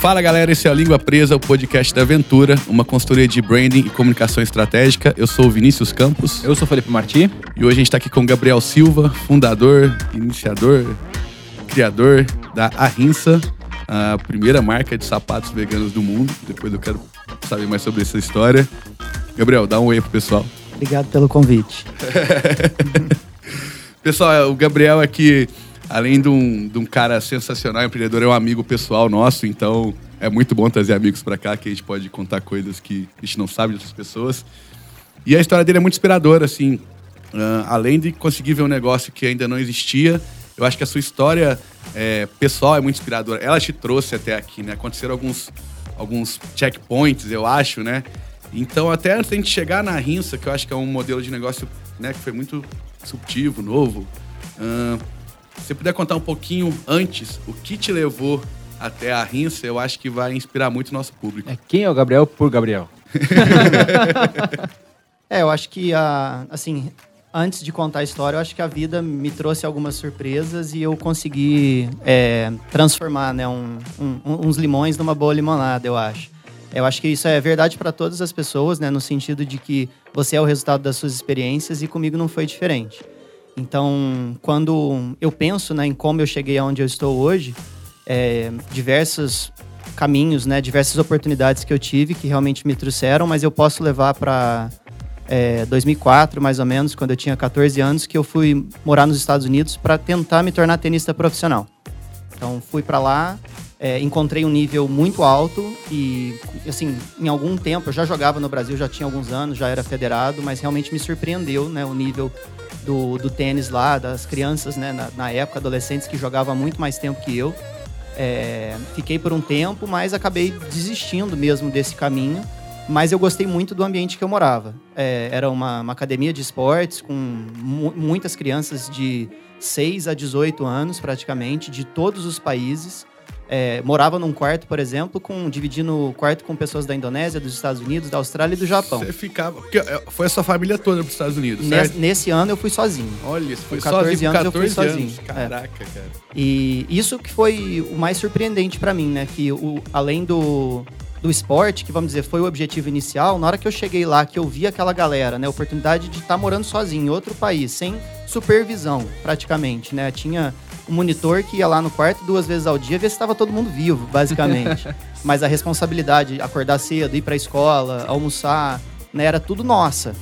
Fala galera, esse é a Língua Presa, o podcast da Aventura, uma consultoria de branding e comunicação estratégica. Eu sou o Vinícius Campos Eu sou o Felipe Marti. e hoje a gente está aqui com o Gabriel Silva, fundador, iniciador, criador da Arrinsa, a primeira marca de sapatos veganos do mundo. Depois eu quero saber mais sobre essa história. Gabriel, dá um oi pro pessoal. Obrigado pelo convite. Pessoal, o Gabriel aqui, além de um, de um cara sensacional, empreendedor, é um amigo pessoal nosso, então é muito bom trazer amigos pra cá, que a gente pode contar coisas que a gente não sabe de outras pessoas. E a história dele é muito inspiradora, assim. Ah, além de conseguir ver um negócio que ainda não existia, eu acho que a sua história é, pessoal é muito inspiradora. Ela te trouxe até aqui, né? Aconteceram alguns, alguns checkpoints, eu acho, né? Então, até antes gente chegar na Rinsa, que eu acho que é um modelo de negócio né, que foi muito disruptivo, novo, ah, se você puder contar um pouquinho antes o que te levou até a Rinsa, eu acho que vai inspirar muito o nosso público. É quem é o Gabriel por Gabriel? É, eu acho que, a, assim, antes de contar a história, eu acho que a vida me trouxe algumas surpresas e eu consegui é, transformar né, um- um- uns limões numa boa limonada, eu acho. Eu acho que isso é verdade para todas as pessoas, né, no sentido de que você é o resultado das suas experiências e comigo não foi diferente. Então, quando eu penso né, em como eu cheguei aonde eu estou hoje, é, diversos caminhos, né, diversas oportunidades que eu tive que realmente me trouxeram, mas eu posso levar para é, 2004, mais ou menos, quando eu tinha 14 anos, que eu fui morar nos Estados Unidos para tentar me tornar tenista profissional. Então, fui para lá, é, encontrei um nível muito alto e, assim, em algum tempo, eu já jogava no Brasil, já tinha alguns anos, já era federado, mas realmente me surpreendeu, né, o nível do, do tênis lá, das crianças, né, na, na época, adolescentes que jogavam muito mais tempo que eu. É, fiquei por um tempo, mas acabei desistindo mesmo desse caminho. Mas eu gostei muito do ambiente que eu morava. É, era uma, uma academia de esportes com mu- muitas crianças de 6 a 18 anos, praticamente, de todos os países. É, morava num quarto, por exemplo, com dividindo o quarto com pessoas da Indonésia, dos Estados Unidos, da Austrália e do Japão. Você ficava. Porque é, foi a sua família toda para os Estados Unidos, Nesse, certo? nesse ano eu fui sozinho. Olha, você foi Com 14 sozinho anos eu fui 14 sozinho. anos. É. Caraca, cara. E isso que foi o mais surpreendente pra mim, né? Que o, além do, do esporte, que vamos dizer, foi o objetivo inicial, na hora que eu cheguei lá, que eu vi aquela galera, né? A oportunidade de estar morando sozinho em outro país, sem supervisão, praticamente, né? Tinha um monitor que ia lá no quarto duas vezes ao dia ver se estava todo mundo vivo, basicamente. Mas a responsabilidade, acordar cedo, ir pra escola, almoçar, né? Era tudo nossa.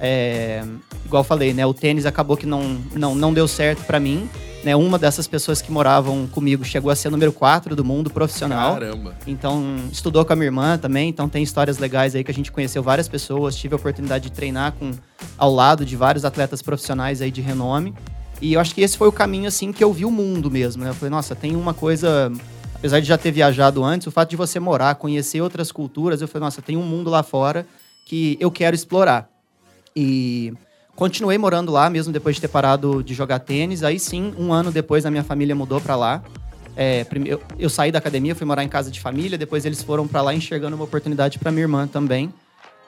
É, igual eu falei, né? O tênis acabou que não, não, não deu certo pra mim. Né, uma dessas pessoas que moravam comigo chegou a ser número 4 do mundo profissional. Caramba. Então, estudou com a minha irmã também, então tem histórias legais aí que a gente conheceu várias pessoas, tive a oportunidade de treinar com ao lado de vários atletas profissionais aí de renome. E eu acho que esse foi o caminho assim que eu vi o mundo mesmo, né? Eu falei, nossa, tem uma coisa, apesar de já ter viajado antes, o fato de você morar, conhecer outras culturas, eu falei, nossa, tem um mundo lá fora que eu quero explorar. E continuei morando lá, mesmo depois de ter parado de jogar tênis. Aí sim, um ano depois, a minha família mudou pra lá. É, eu, eu saí da academia, fui morar em casa de família. Depois eles foram pra lá enxergando uma oportunidade pra minha irmã também.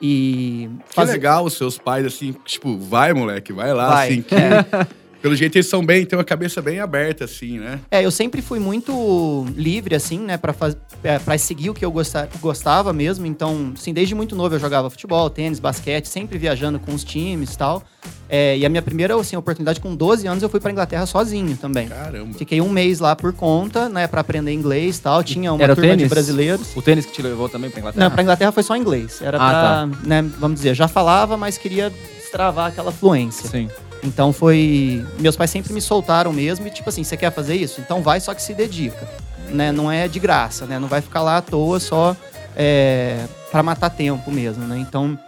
E Que faz- legal os seus pais, assim, tipo, vai, moleque, vai lá, Vai, assim. Que, Pelo jeito eles são bem, têm uma cabeça bem aberta, assim, né? É, eu sempre fui muito livre, assim, né, pra, faz... é, pra seguir o que eu gosta- gostava mesmo. Então, assim, desde muito novo eu jogava futebol, tênis, basquete, sempre viajando com os times e tal. É, e a minha primeira assim, oportunidade, com 12 anos, eu fui pra Inglaterra sozinho também. Caramba. Fiquei um mês lá por conta, né, pra aprender inglês e tal. Tinha uma Era o turma de tênis? brasileiros. O tênis que te levou também pra Inglaterra? Não, pra Inglaterra foi só inglês. Era Ah, pra, né, vamos dizer, já falava, mas queria destravar aquela fluência. Sim. Então foi. Meus pais sempre me soltaram mesmo e, tipo assim, você quer fazer isso? Então vai, só que se dedica. Né? Não é de graça, né? Não vai ficar lá à toa só é, para matar tempo mesmo, né? Então.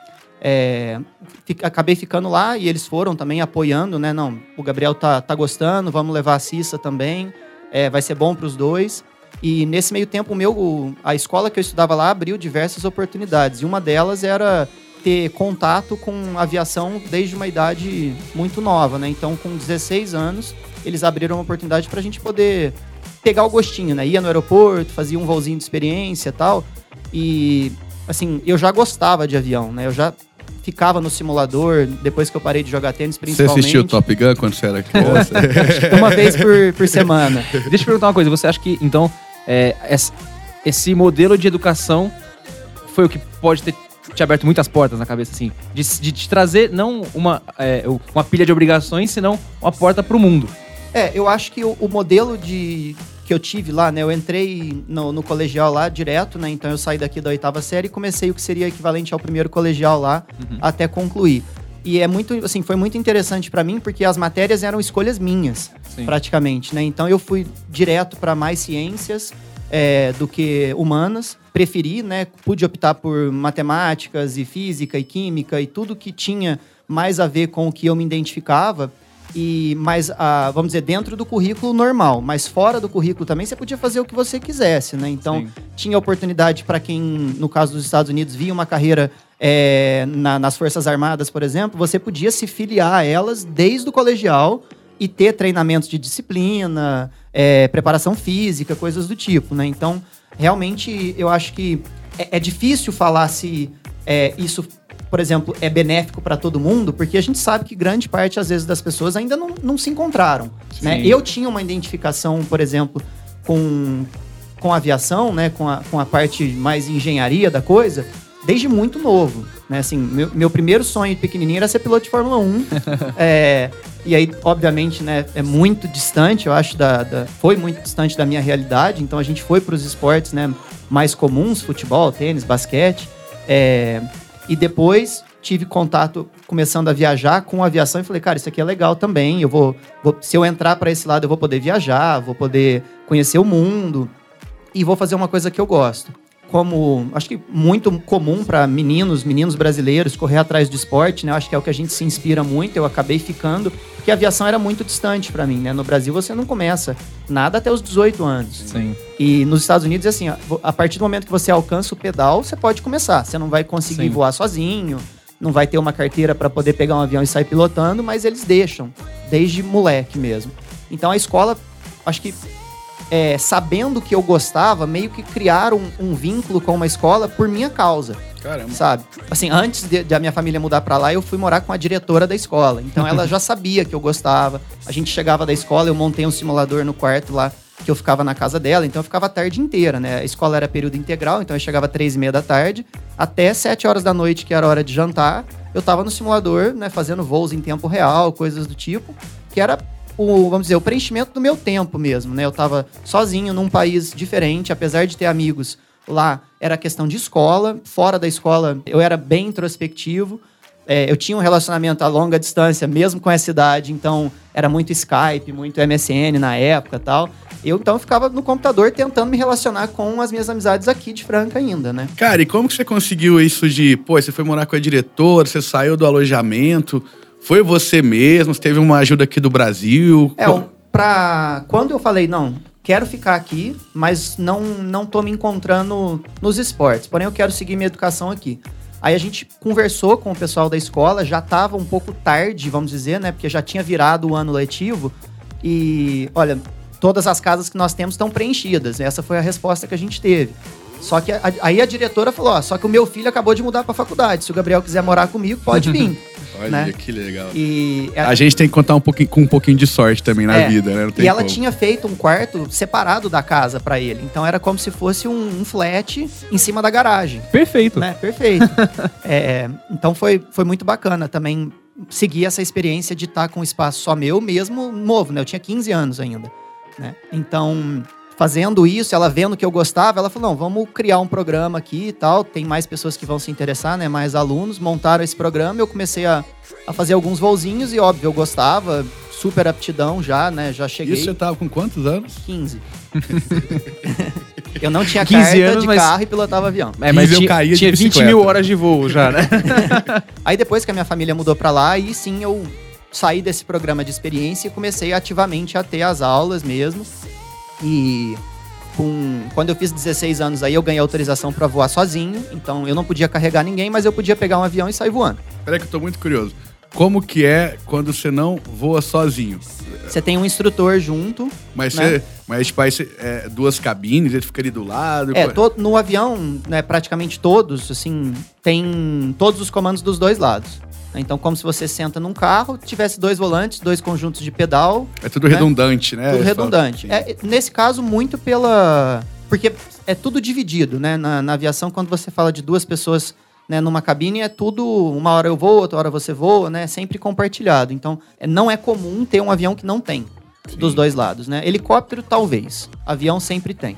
é, fi- acabei ficando lá e eles foram também apoiando, né? Não, o Gabriel tá, tá gostando, vamos levar a Cissa também, é, vai ser bom para os dois. E nesse meio tempo, meu, a escola que eu estudava lá abriu diversas oportunidades. E uma delas era ter contato com aviação desde uma idade muito nova, né? Então, com 16 anos, eles abriram uma oportunidade para a gente poder pegar o gostinho, né? Ia no aeroporto, fazia um voozinho de experiência e tal. E, assim, eu já gostava de avião, né? Eu já ficava no simulador depois que eu parei de jogar tênis, Você principalmente. assistiu Top Gun quando você era criança? Uma vez por, por semana. Deixa eu perguntar uma coisa. Você acha que, então, é, esse modelo de educação foi o que pode ter te aberto muitas portas na cabeça, assim. De, de te trazer não uma, é, uma pilha de obrigações, senão uma porta pro mundo. É, eu acho que o, o modelo de que eu tive lá, né? Eu entrei no, no, colegial lá direto, né? Então eu saí daqui da oitava série e comecei o que seria equivalente ao primeiro colegial lá uhum. até concluir. E é muito, assim, foi muito interessante para mim porque as matérias eram escolhas minhas, Sim. praticamente, né? Então eu fui direto para mais ciências é, do que humanas. Preferi, né? Pude optar por matemáticas e física e química e tudo que tinha mais a ver com o que eu me identificava e mais ah, vamos dizer dentro do currículo normal, mas fora do currículo também você podia fazer o que você quisesse, né? Então Sim. tinha oportunidade para quem, no caso dos Estados Unidos, via uma carreira é, na, nas Forças Armadas, por exemplo, você podia se filiar a elas desde o colegial e ter treinamentos de disciplina, é, preparação física, coisas do tipo, né? Então realmente eu acho que é, é difícil falar se é, isso por exemplo, é benéfico para todo mundo, porque a gente sabe que grande parte, às vezes, das pessoas ainda não, não se encontraram. Né? Eu tinha uma identificação, por exemplo, com, com a aviação, né? com, a, com a parte mais engenharia da coisa, desde muito novo. Né? Assim, meu, meu primeiro sonho pequenininho era ser piloto de Fórmula 1. é, e aí, obviamente, né, é muito distante, eu acho, da, da, foi muito distante da minha realidade. Então a gente foi para os esportes né, mais comuns, futebol, tênis, basquete. É, e depois tive contato, começando a viajar com a aviação, e falei, cara, isso aqui é legal também. Eu vou, vou se eu entrar para esse lado, eu vou poder viajar, vou poder conhecer o mundo e vou fazer uma coisa que eu gosto como acho que muito comum para meninos, meninos brasileiros correr atrás do esporte, né? Acho que é o que a gente se inspira muito. Eu acabei ficando porque a aviação era muito distante para mim, né? No Brasil você não começa nada até os 18 anos. Sim. E nos Estados Unidos assim, a partir do momento que você alcança o pedal, você pode começar. Você não vai conseguir Sim. voar sozinho, não vai ter uma carteira para poder pegar um avião e sair pilotando, mas eles deixam desde moleque mesmo. Então a escola, acho que é, sabendo que eu gostava, meio que criaram um, um, vínculo com uma escola por minha causa. Caramba. Sabe? Assim, antes de, de a minha família mudar para lá, eu fui morar com a diretora da escola. Então ela já sabia que eu gostava. A gente chegava da escola, eu montei um simulador no quarto lá que eu ficava na casa dela, então eu ficava a tarde inteira, né? A escola era período integral, então eu chegava às três e meia da tarde, até sete horas da noite, que era hora de jantar, eu tava no simulador, né, fazendo voos em tempo real, coisas do tipo, que era o, vamos dizer, o preenchimento do meu tempo mesmo, né? Eu estava sozinho num país diferente, apesar de ter amigos lá, era questão de escola. Fora da escola, eu era bem introspectivo. É, eu tinha um relacionamento a longa distância, mesmo com essa idade, então era muito Skype, muito MSN na época tal. Eu então ficava no computador tentando me relacionar com as minhas amizades aqui de Franca ainda, né? Cara, e como que você conseguiu isso de, pô, você foi morar com a diretora, você saiu do alojamento? Foi você mesmo? Você teve uma ajuda aqui do Brasil? É, pra... quando eu falei, não, quero ficar aqui, mas não, não tô me encontrando nos esportes. Porém, eu quero seguir minha educação aqui. Aí a gente conversou com o pessoal da escola, já estava um pouco tarde, vamos dizer, né? Porque já tinha virado o ano letivo. E, olha, todas as casas que nós temos estão preenchidas. Essa foi a resposta que a gente teve. Só que a, aí a diretora falou: ó, só que o meu filho acabou de mudar para faculdade. Se o Gabriel quiser morar comigo, pode vir. Olha né? que legal. E a gente tem que contar um pouquinho, com um pouquinho de sorte também na é, vida, né? e ela como. tinha feito um quarto separado da casa para ele. Então era como se fosse um, um, flat em cima da garagem. Perfeito. Né? Perfeito. é, então foi, foi muito bacana também seguir essa experiência de estar com um espaço só meu, mesmo novo, né? Eu tinha 15 anos ainda. Né? Então fazendo isso, ela vendo que eu gostava, ela falou: não, vamos criar um programa aqui e tal. Tem mais pessoas que vão se interessar, né? Mais alunos. Montaram esse programa, eu comecei a, a fazer alguns voozinhos e, óbvio, eu gostava, super aptidão já, né? Já cheguei. Isso você tava com quantos anos? 15. eu não tinha carta anos, de mas... carro e pilotava avião. É, mas eu caía tinha 20 mil horas de voo já, né? aí depois que a minha família mudou para lá, aí sim eu saí desse programa de experiência e comecei ativamente a ter as aulas mesmo. E com, quando eu fiz 16 anos aí, eu ganhei autorização para voar sozinho. Então eu não podia carregar ninguém, mas eu podia pegar um avião e sair voando. Peraí que eu tô muito curioso. Como que é quando você não voa sozinho? Você tem um instrutor junto. Mas, né? você, mas tipo, aí você, é, duas cabines, ele fica ali do lado. É, to, no avião, né, praticamente todos, assim, tem todos os comandos dos dois lados. Então, como se você senta num carro, tivesse dois volantes, dois conjuntos de pedal. É tudo né? redundante, né? Tudo redundante. É, nesse caso, muito pela porque é tudo dividido, né? Na, na aviação, quando você fala de duas pessoas né, numa cabine, é tudo, uma hora eu vou, outra hora você voa, né? Sempre compartilhado. Então, é, não é comum ter um avião que não tem dos dois lados, né? Helicóptero, talvez. Avião sempre tem.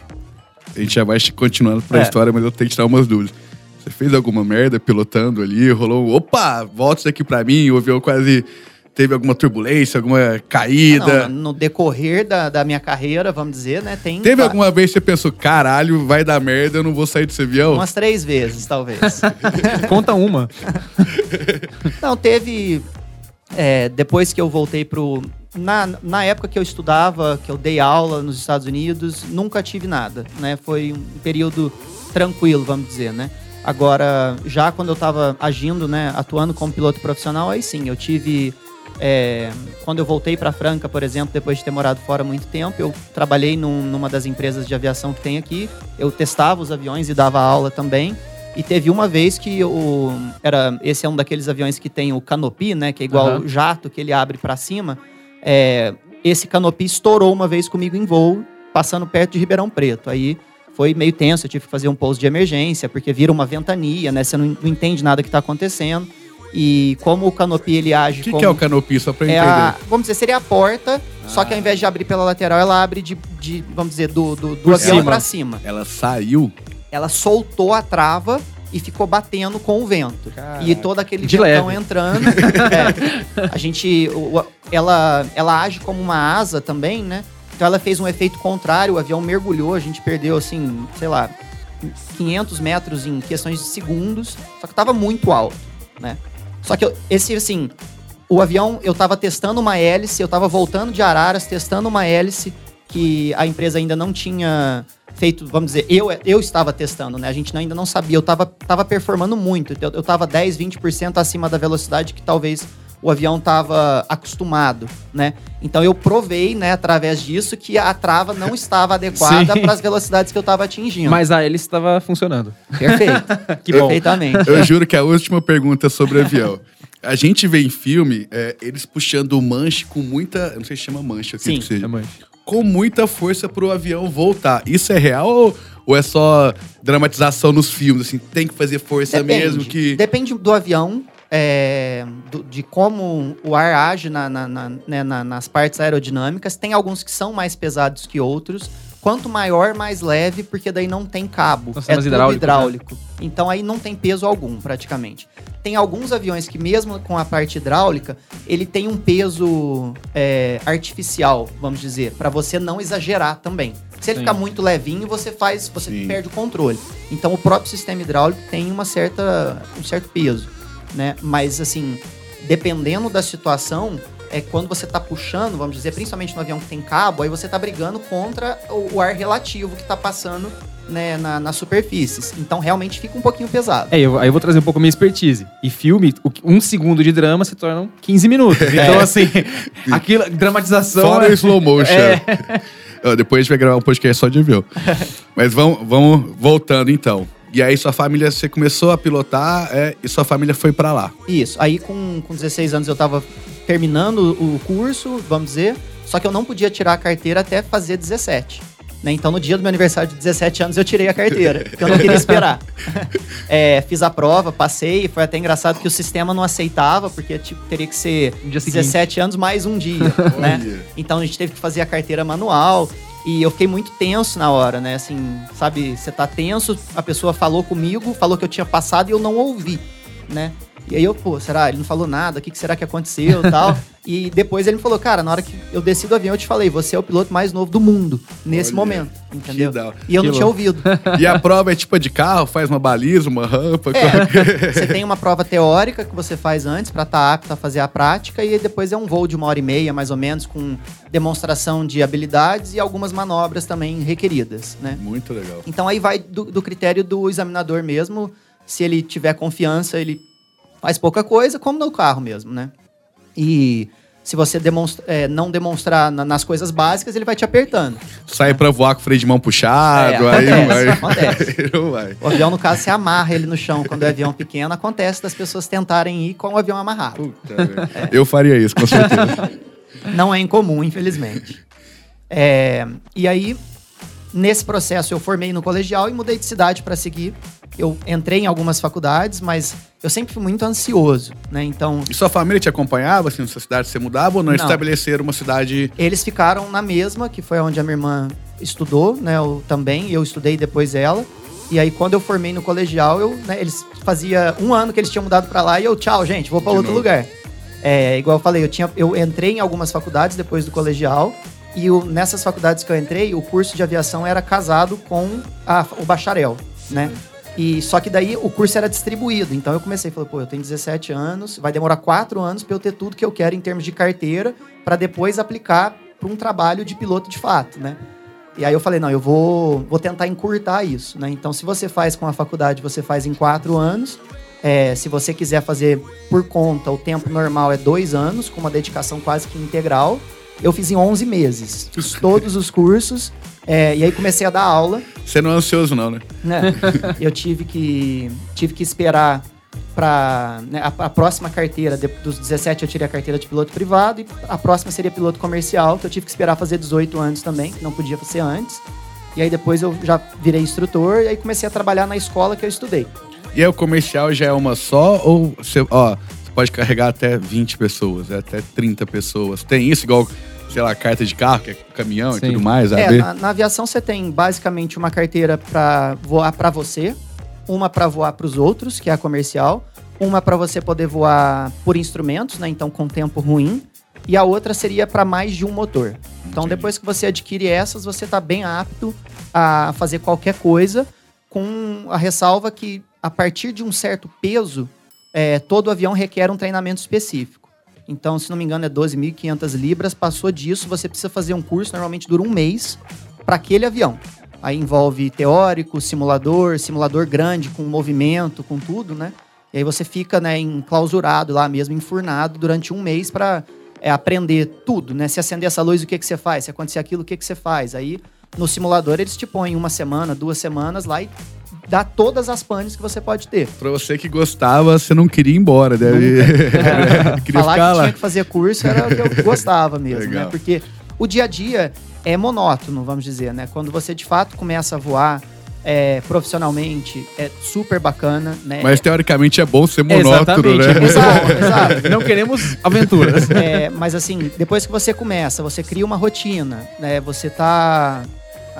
A gente já vai continuando pra É. história, mas eu tenho que tirar umas dúvidas. Você fez alguma merda pilotando ali? Rolou, um, opa, volta isso aqui pra mim. O avião quase teve alguma turbulência, alguma caída. Não, no decorrer da, da minha carreira, vamos dizer, né? Tem Teve alguma vez que você pensou, caralho, vai dar merda, eu não vou sair desse avião? umas três vezes, talvez. Conta uma. Não, teve. é, depois que eu voltei pro. Na, na época que eu estudava, que eu dei aula nos Estados Unidos, nunca tive nada, né? Foi um período tranquilo, vamos dizer, né? Agora, já quando eu estava agindo, né, atuando como piloto profissional, aí sim, eu tive. é, quando eu voltei para Franca, por exemplo, depois de ter morado fora muito tempo, eu trabalhei num- numa das empresas de aviação que tem aqui. Eu testava os aviões e dava aula também. E teve uma vez que o era esse é um daqueles aviões que tem o canopy, né, que é igual Aham. o jato que ele abre para cima. É, esse canopy estourou uma vez comigo em voo, passando perto de Ribeirão Preto. Aí foi meio tenso, eu tive que fazer um pouso de emergência, porque vira uma ventania, né? Você não, não entende nada que está acontecendo. E como o canopy ele age O que, como que é o canopy, só pra eu é entender? a, vamos dizer, seria a porta, só que ao invés de abrir pela lateral, ela abre de, de, vamos dizer, do, do, do avião cima. para cima. Ela saiu. Ela soltou a trava e ficou batendo com o vento. Caraca. E todo aquele De ventão leve. entrando. é, a gente. o- o- ela, ela age como uma asa também, né? Então ela fez um efeito contrário, o avião mergulhou, a gente perdeu, assim, sei lá, 500 metros em questões de segundos, só que tava muito alto, né? Só que eu- esse, assim, o avião, eu tava testando uma hélice, eu tava voltando de Araras, testando uma hélice que a empresa ainda não tinha feito, vamos dizer, eu, eu estava testando, né? A gente ainda não sabia, eu tava, tava performando muito, eu, eu tava 10, 20% acima da velocidade que talvez o avião estava acostumado, né? Então eu provei, né, através disso, que a trava não estava adequada para as velocidades que eu estava atingindo. Mas a hélice estava funcionando. Perfeito. Que bom. Perfeitamente. Eu juro que é a última pergunta sobre avião. A gente vê em filme é, eles puxando o manche com muita. eu Não sei se chama manche, acredito Sim. que seja. É, mãe. Com muita força pro avião voltar. Isso é real ou, ou é só dramatização nos filmes? Assim, tem que fazer força mesmo que. Depende do avião, é, do- de como o ar age na- na- na- né, na- nas partes aerodinâmicas. Tem alguns que são mais pesados que outros. Quanto maior, mais leve, porque daí não tem cabo. Nós é tudo hidráulico, hidráulico. Então aí não tem peso algum, praticamente. Tem alguns aviões que, mesmo com a parte hidráulica, ele tem um peso é, artificial, vamos dizer, para você não exagerar também. Se ele Sim. ficar muito levinho, você faz, você Sim. perde o controle. Então o próprio sistema hidráulico tem uma certa, um certo peso, né? Mas assim, dependendo da situação, é quando você tá puxando, vamos dizer, principalmente no avião que tem cabo, aí você tá brigando contra o, o ar relativo que tá passando né, na, nas superfícies. Então realmente fica um pouquinho pesado. É, eu, aí eu vou trazer um pouco a minha expertise. E filme, um segundo de drama se tornam 15 minutos. Então, assim, aquilo, dramatização. Fora é- o slow motion. Ó, Depois a gente vai gravar um podcast só de avião. Mas vamos, vamos voltando então. E aí sua família, você começou a pilotar é, e sua família foi pra lá. Isso. Aí com, com 16 anos eu tava terminando o curso, vamos dizer, só que eu não podia tirar a carteira até fazer 17. Né? Então no dia do meu aniversário de 17 anos eu tirei a carteira, porque eu não queria esperar. É, fiz a prova, passei, foi até engraçado que o sistema não aceitava, porque tipo, teria que ser No dia seguinte. 17 anos mais um dia, né? Então a gente teve que fazer a carteira manual. E eu fiquei muito tenso na hora, né? Assim, sabe, você tá tenso, a pessoa falou comigo, falou que eu tinha passado e eu não ouvi, né? E aí eu, pô, será? Ele não falou nada, o que, que será que aconteceu e tal. E depois ele me falou, cara, na hora que eu desci do avião, eu te falei, você é o piloto mais novo do mundo, nesse Olha, momento, entendeu? E eu Que não tinha ouvido. E a prova é tipo de carro, faz uma baliza, uma rampa. É, você tem uma prova teórica que você faz antes para estar apto a fazer a prática e depois é um voo de uma hora e meia, mais ou menos, com demonstração de habilidades e algumas manobras também requeridas, né? Muito legal. Então aí vai do, do critério do examinador mesmo, se ele tiver confiança, ele faz pouca coisa, como no carro mesmo, né? E se você demonstra- é, não demonstrar na- nas coisas básicas, ele vai te apertando. Sai pra voar com o freio de mão puxado, É, aí não vai. acontece, acontece. Aí não vai. O avião, no caso, você amarra ele no chão. Quando é avião pequeno, acontece das pessoas tentarem ir com o avião amarrado. Puta, velho. Eu faria isso, com certeza. Não é incomum, infelizmente. É, e aí, nesse processo eu formei no colegial e mudei de cidade para seguir. Eu entrei em algumas faculdades, mas eu sempre fui muito ansioso, né? Então, E sua família te acompanhava, assim, na sua cidade você mudava ou não? Não. estabeleceram uma cidade... eles ficaram na mesma, que foi onde a minha irmã estudou, né? Eu também, eu estudei depois ela. E aí, quando eu formei no colegial, eu, né, eles fazia um ano que eles tinham mudado pra lá e eu, tchau, gente, vou pra De outro novo. lugar. É, igual eu falei, eu, tinha, eu entrei em algumas faculdades depois do colegial. E nessas faculdades que eu entrei, o curso de aviação era casado com a- o bacharel, né? E só que daí o curso era distribuído. Então eu comecei, falei, pô, eu tenho 17 anos, vai demorar 4 anos pra eu ter tudo que eu quero em termos de carteira, pra depois aplicar pra um trabalho de piloto de fato, né? E aí eu falei, não, eu vou, vou tentar encurtar isso, né? Então, se você faz com a faculdade, você faz em quatro anos. É, se você quiser fazer por conta, o tempo normal é dois anos, com uma dedicação quase que integral. Eu fiz em 11 meses. Fiz todos os cursos. é, e aí comecei a dar aula Você não é ansioso, não, né? né? eu tive que tive que esperar para a, a próxima carteira de- dos 17 eu tirei a carteira de piloto privado e a próxima seria piloto comercial que eu tive que esperar fazer 18 anos também que não podia ser antes e aí depois eu já virei instrutor e aí comecei a trabalhar na escola que eu estudei E aí o comercial já é uma só ou você, ó, você pode carregar até 20 pessoas, até 30 pessoas. Tem isso igual, sei lá, carta de carro, que é caminhão e Sim. tudo mais, É, AB? na, na aviação você tem basicamente uma carteira para voar para você, uma para voar para os outros, que é a comercial, uma para você poder voar por instrumentos, né? Então com tempo ruim, e a outra seria para mais de um motor. Então Entendi. depois que você adquire essas, você está bem apto a fazer qualquer coisa, com a ressalva que a partir de um certo peso, é, todo avião requer um treinamento específico. Então, se não me engano, é 12.500 libras. Passou disso, você precisa fazer um curso, normalmente dura um mês, para aquele avião. Aí envolve teórico, simulador, simulador grande, com movimento, com tudo, né? E aí você fica né, enclausurado lá mesmo, enfurnado, durante um mês para aprender tudo, né? Se acender essa luz, o que, que você faz? Se acontecer aquilo, o que, que você faz? Aí, no simulador, eles te põem uma semana, duas semanas lá e dá todas as panes que você pode ter. Pra você que gostava, você não queria ir embora, né? queria Falar que lá. tinha que fazer curso era o que eu gostava mesmo, Legal. né? Porque o dia a dia é monótono, vamos dizer, né? Quando você de fato começa a voar é, profissionalmente, é super bacana, né? Mas teoricamente é bom ser monótono, é né? muito Exato, exato. Não queremos aventuras. É, mas assim, depois que você começa, você cria uma rotina, né? Você tá.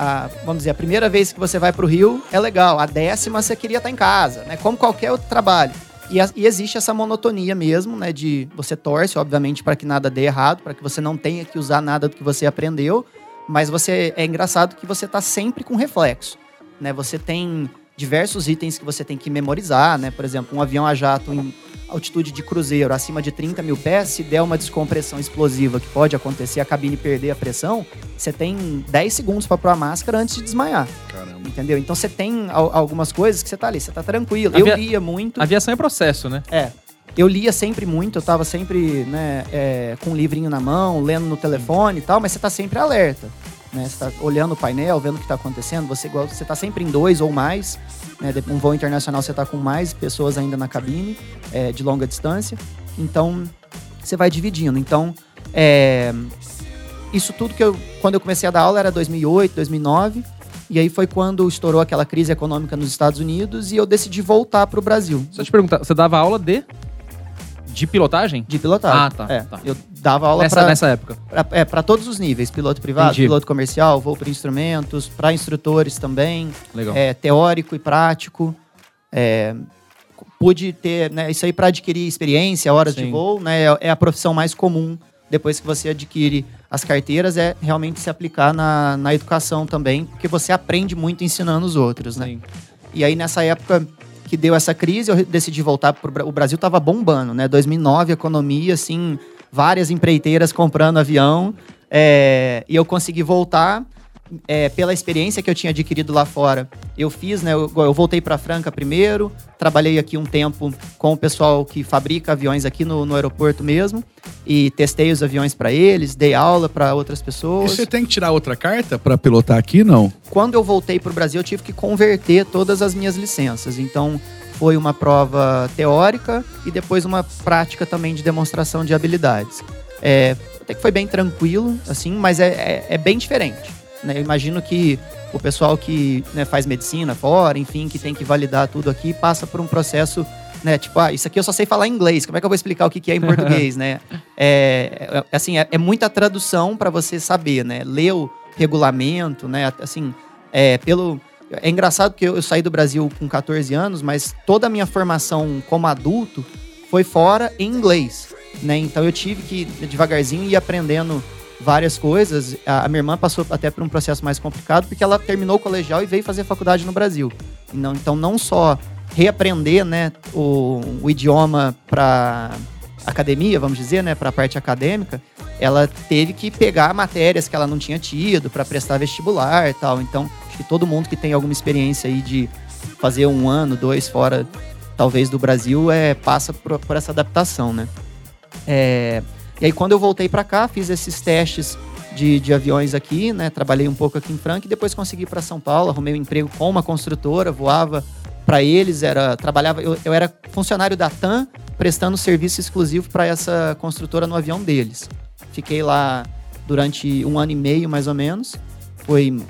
A- vamos dizer, a primeira vez que você vai pro Rio é legal, a décima você queria estar em casa, né? Como qualquer outro trabalho. E, a- e existe essa monotonia mesmo, né? De você torce, obviamente, para que nada dê errado, para que você não tenha que usar nada do que você aprendeu, mas você é engraçado que você tá sempre com reflexo, né? Você tem diversos itens que você tem que memorizar, né? Por exemplo, um avião a jato em altitude de cruzeiro acima de 30 mil pés, se der uma descompressão explosiva que pode acontecer, a cabine perder a pressão, você tem 10 segundos para pôr a máscara antes de desmaiar, Caramba. entendeu? Então você tem al- algumas coisas que você tá ali, você tá tranquilo. Avia- Eu lia muito. Aviação é processo, né? É. Eu lia sempre muito, eu tava sempre, né, é, com um livrinho na mão, lendo no telefone e tal, mas você tá sempre alerta. Né? Você tá olhando o painel, vendo o que tá acontecendo, você, igual- você tá sempre em dois ou mais. Né? Um voo internacional você tá com mais pessoas ainda na cabine, é, de longa distância. Então, você vai dividindo. Então, é, isso tudo que eu. Quando eu comecei a dar aula era 2008, 2009. E aí foi quando estourou aquela crise econômica nos Estados Unidos e eu decidi voltar pro Brasil. Só te perguntar, você dava aula de. De pilotagem? De pilotagem. Ah, tá, É, tá. Eu dava aula Nessa, para nessa época. é, pra todos os níveis: piloto privado, Entendi. piloto comercial, voo por instrumentos, para instrutores também, Legal. é, teórico e prático. É, pude ter né, isso aí para adquirir experiência, horas de Sim. voo, né? É, é a profissão mais comum depois que você adquire as carteiras, é realmente se aplicar na, na educação também, porque você aprende muito ensinando os outros, né? Sim. E aí, nessa época que deu essa crise, eu decidi voltar O Brasil tava bombando, né? 2009, economia, assim, várias empreiteiras comprando avião. é, e eu consegui voltar é, pela experiência que eu tinha adquirido lá fora. Eu fiz, né? Eu, eu voltei para Franca primeiro, trabalhei aqui um tempo com o pessoal que fabrica aviões aqui no, no aeroporto mesmo. E testei os aviões para eles, dei aula para outras E pessoas. você tem que tirar outra carta pra pilotar aqui, não? Quando eu voltei para o Brasil, eu tive que converter todas as minhas licenças. Então, foi uma prova teórica e depois uma prática também de demonstração de habilidades. É, até que foi bem tranquilo, assim, mas é, é, é bem diferente. Né? Eu imagino que o pessoal que né, faz medicina fora, enfim, que tem que validar tudo aqui, passa por um processo né? Tipo, ah, isso aqui eu só sei falar inglês. Como é que eu vou explicar o que, que é em português, né? É, é assim, é, é, muita tradução para você saber, né? Ler o regulamento, né? Assim, é, pelo é engraçado porque eu saí do Brasil com 14 anos, mas toda a minha formação como adulto foi fora em inglês, né? Então eu tive que devagarzinho ir aprendendo várias coisas. A, minha irmã passou até por um processo mais complicado porque ela terminou o colegial e veio fazer faculdade no Brasil. Então não só reaprender, né, o, o idioma para academia, vamos dizer, né, para a parte acadêmica, ela teve que pegar matérias que ela não tinha tido para prestar vestibular e tal. Então, acho que todo mundo que tem alguma experiência aí de fazer um ano, dois fora, talvez do Brasil, é passa por, por essa adaptação, né? É, e aí quando eu voltei para cá, fiz esses testes de, de, aviões aqui, né? Trabalhei um pouco aqui em Franca e depois consegui para São Paulo, arrumei um emprego com uma construtora, voava para eles, era trabalhava, eu, eu era funcionário da TAM, prestando serviço exclusivo para essa construtora no avião deles. Fiquei lá durante um ano e meio, mais ou menos. Foi,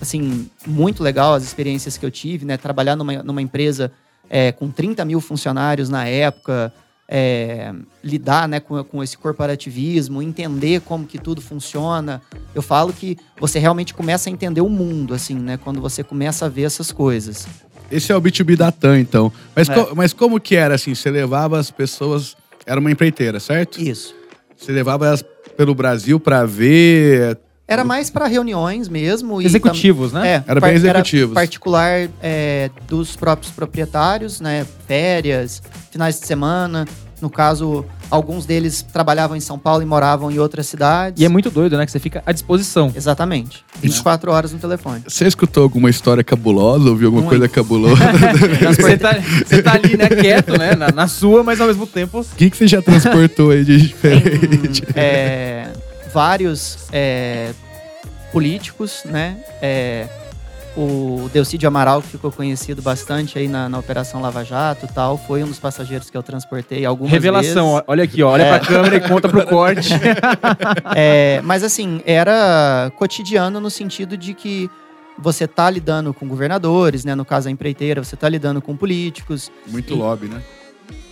assim, muito legal as experiências que eu tive, né? Trabalhar numa, numa empresa é, com 30 mil funcionários na época, é, lidar né, com, com esse corporativismo, entender como que tudo funciona. Eu falo que você realmente começa a entender o mundo, assim, né? Quando você começa a ver essas coisas. Esse é o B2B da TAM, então. Mas, é. co mas como que era, assim? Você levava as pessoas... Era uma empreiteira, certo? Isso. Você levava elas pelo Brasil para ver... Era mais para reuniões mesmo. Executivos, né? É, era bem executivos. Era particular é, dos próprios proprietários, né? Férias, finais de semana. No caso, alguns deles trabalhavam em São Paulo e moravam em outras cidades. E é muito doido, né? Que você fica à disposição. Exatamente. 24 horas no telefone. Você escutou alguma história cabulosa? Ouviu alguma muito. coisa cabulosa? você, tá, você tá ali, né, quieto, né? Na, na sua, mas ao mesmo tempo. O que, que você já transportou aí de diferente? Tem, é, vários é, políticos, né? É, o Delcídio Amaral, que ficou conhecido bastante aí na, na Operação Lava Jato e tal, foi um dos passageiros que eu transportei algumas Revelação, vezes. olha aqui, ó, olha é. pra câmera e conta pro corte. é, mas assim, era cotidiano no sentido de que você tá lidando com governadores, né? No caso a empreiteira, você tá lidando com políticos. Muito e... lobby, né?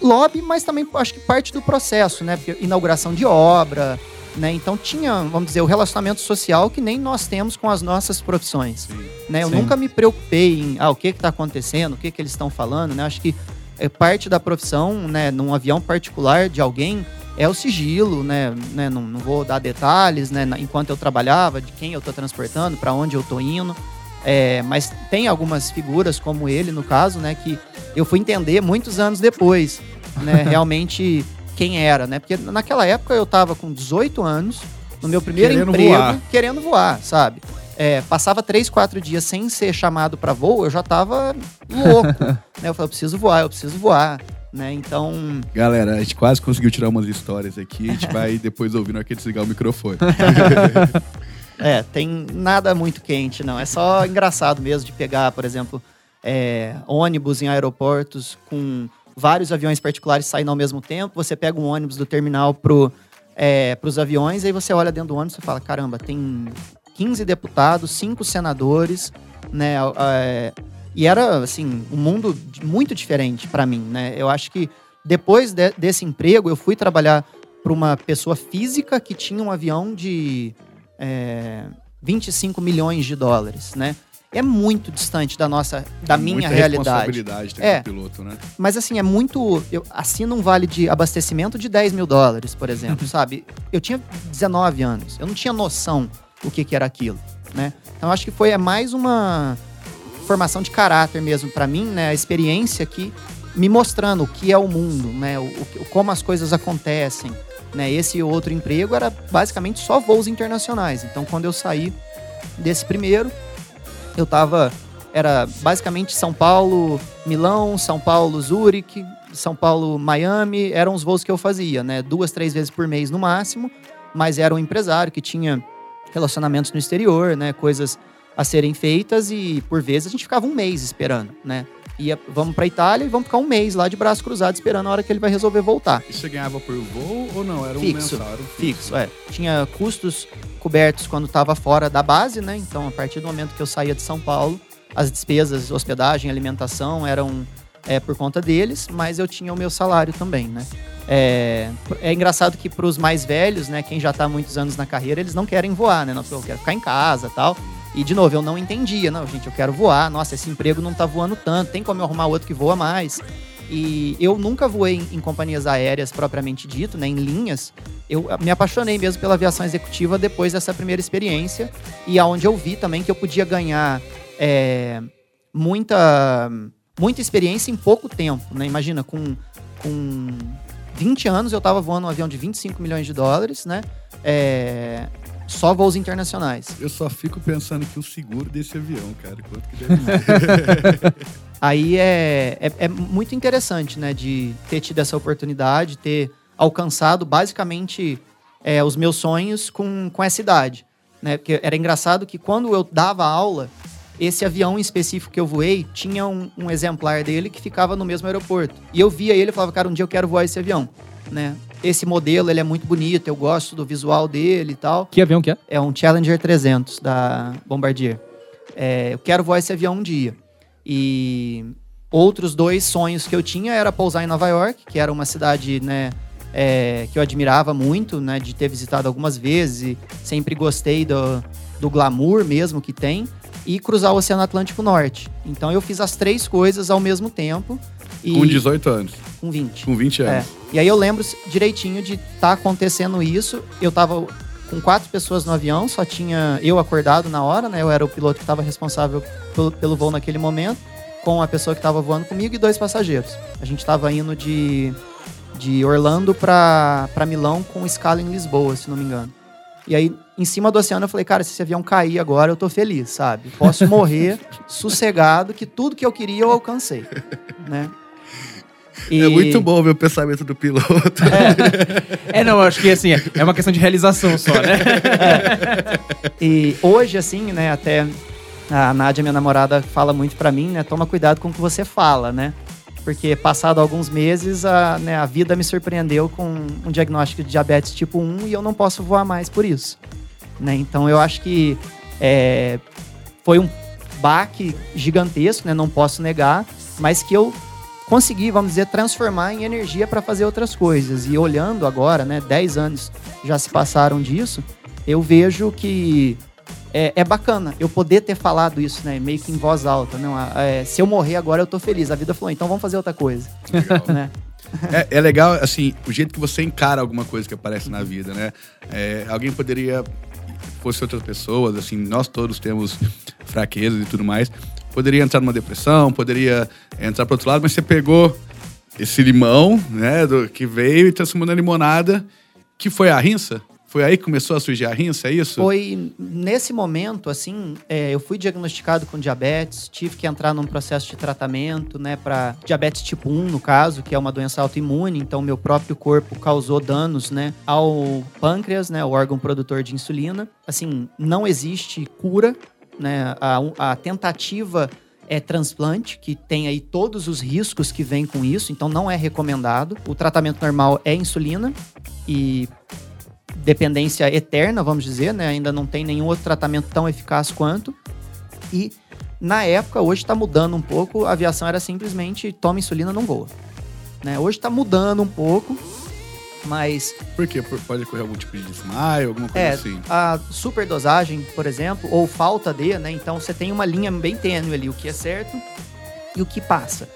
Lobby, mas também acho que parte do processo, né? Porque inauguração de obra, né? Então tinha, vamos dizer, o relacionamento social que nem nós temos com as nossas profissões. Né? Eu Sim. nunca me preocupei em ah, o que está acontecendo, o que, que eles estão falando. Né? Acho que é parte da profissão, né, num avião particular de alguém, é o sigilo, né? né? Não, não vou dar detalhes, né? Enquanto eu trabalhava, de quem eu estou transportando, para onde eu estou indo. É, mas tem algumas figuras, como ele, no caso, né? Que eu fui entender muitos anos depois, né? Realmente quem era, né? Porque naquela época eu tava com 18 anos, no meu primeiro querendo emprego, voar. querendo voar, sabe? É, passava três, quatro dias sem ser chamado para voo, eu já tava louco. né? Eu falei, eu preciso voar, eu preciso voar. Né? Então. Galera, a gente quase conseguiu tirar umas histórias aqui. A gente vai depois ouvir na hora que desligar o microfone. é, tem nada muito quente, não. É só engraçado mesmo de pegar, por exemplo, é, ônibus em aeroportos com vários aviões particulares saindo ao mesmo tempo, você pega um ônibus do terminal pro, é, os aviões, aí você olha dentro do ônibus e fala, caramba, tem 15 deputados, 5 senadores, né? É, e era, assim, um mundo muito diferente para mim, né? Eu acho que depois de, desse emprego, eu fui trabalhar para uma pessoa física que tinha um avião de é, 25 milhões de dólares, né? É muito distante da nossa, da é minha realidade. responsabilidade ter é, piloto, né? Mas assim, é muito. Eu assino um vale de abastecimento de 10 mil dólares, por exemplo, sabe? Eu tinha 19 anos, eu não tinha noção o que, que era aquilo, né? Então acho que foi é mais uma formação de caráter mesmo para mim, né? A experiência aqui me mostrando o que é o mundo, né? O, o, como as coisas acontecem, né? Esse outro emprego era basicamente só voos internacionais. Então quando eu saí desse primeiro, eu tava. Era basicamente São Paulo, Milão, São Paulo, Zurique, São Paulo, Miami. Eram os voos que eu fazia, né? Duas, três vezes por mês no máximo. Mas era um empresário que tinha relacionamentos no exterior, né? Coisas a serem feitas e por vezes a gente ficava um mês esperando, né? Ia, vamos pra Itália e vamos ficar um mês lá de braço cruzado esperando a hora que ele vai resolver voltar. E você ganhava por voo ou não? Era um Fixo. mensal? Era um Fixo, é. Tinha custos cobertos quando estava fora da base, né? Então, a partir do momento que eu saía de São Paulo, as despesas, hospedagem, alimentação eram é, por conta deles, mas eu tinha o meu salário também, né? É, é engraçado que para os mais velhos, né, quem já está há muitos anos na carreira, eles não querem voar, né? Não, eu quero ficar em casa tal. E, de novo, eu não entendia. Não, gente, eu quero voar. Nossa, esse emprego não tá voando tanto. Tem como eu arrumar outro que voa mais. E eu nunca voei em, em companhias aéreas propriamente dito, né, em linhas. Eu me apaixonei mesmo pela aviação executiva depois dessa primeira experiência. E aonde eu vi também que eu podia ganhar é, muita, muita experiência em pouco tempo. Né? Imagina, com, com 20 anos eu estava voando um avião de 25 milhões de dólares, né? É, só voos internacionais. Eu só fico pensando que o seguro desse avião, cara, quanto que deve. Aí é, é, é muito interessante, né, de ter tido essa oportunidade, ter alcançado basicamente é, os meus sonhos com, com essa idade. Né? Porque era engraçado que quando eu dava aula, esse avião em específico que eu voei tinha um, um exemplar dele que ficava no mesmo aeroporto. E eu via ele e falava, cara, um dia eu quero voar esse avião. Né? Esse modelo ele é muito bonito, eu gosto do visual dele e tal. Que avião que é? É um Challenger 300 da Bombardier. É, eu quero voar esse avião um dia. E outros dois sonhos que eu tinha era pousar em Nova York, que era uma cidade, né, é, que eu admirava muito, né, de ter visitado algumas vezes e sempre gostei do, do glamour mesmo que tem, e cruzar o Oceano Atlântico Norte. Então eu fiz as três coisas ao mesmo tempo. E Com 18 anos. com 20. Com 20 É. anos. E aí eu lembro direitinho de estar tá acontecendo isso. Eu tava com quatro pessoas no avião, só tinha eu acordado na hora, né? Eu era o piloto que estava responsável pelo, pelo voo naquele momento, com a pessoa que estava voando comigo e dois passageiros. A gente estava indo de, de Orlando para Milão com escala em Lisboa, se não me engano. E aí, em cima do oceano, eu falei, cara, se esse avião cair agora, eu tô feliz, sabe? Posso morrer sossegado, que tudo que eu queria eu alcancei, né? É E- muito bom ver o pensamento do piloto. É, não, eu acho que assim, é uma questão de realização só, né? E hoje, assim, né, até a Nádia, minha namorada, fala muito pra mim, né, toma cuidado com o que você fala, né? Porque passado alguns meses, a, né, a vida me surpreendeu com um diagnóstico de diabetes tipo 1 e eu não posso voar mais por isso. Né? Então eu acho que é, foi um baque gigantesco, né? Não posso negar, mas que eu consegui, vamos dizer, transformar em energia para fazer outras coisas. E olhando agora, né, 10 anos já se passaram disso, eu vejo que é, é bacana eu poder ter falado isso, né, meio que em voz alta. Não, é, se eu morrer agora, eu tô feliz. A vida falou, então vamos fazer outra coisa. né? É, é legal, assim, o jeito que você encara alguma coisa que aparece na vida, né? É, alguém poderia, fosse outras pessoas, assim, nós todos temos fraquezas e tudo mais, poderia entrar numa depressão, poderia entrar pro outro lado, mas você pegou esse limão, né, do, que veio e transformou na limonada, que foi a rinça? Foi aí que começou a surgir a rinça, é isso? Foi nesse momento, assim, é, eu fui diagnosticado com diabetes, tive que entrar num processo de tratamento, né, para diabetes tipo 1, no caso, que é uma doença autoimune, então meu próprio corpo causou danos, né, ao pâncreas, né, o órgão produtor de insulina. Assim, não existe cura, né, a, a tentativa é transplante, que tem aí todos os riscos que vêm com isso, então não é recomendado. O tratamento normal é insulina e dependência eterna, vamos dizer, né? Ainda não tem nenhum outro tratamento tão eficaz quanto. E na época, hoje está mudando um pouco, a aviação era simplesmente toma insulina, não voa. Né? Hoje está mudando um pouco, mas Por quê? Pode ocorrer algum tipo de desmaio, alguma coisa é, assim? a superdosagem, por exemplo, ou falta de, né? Então você tem uma linha bem tênue ali, o que é certo e o que passa.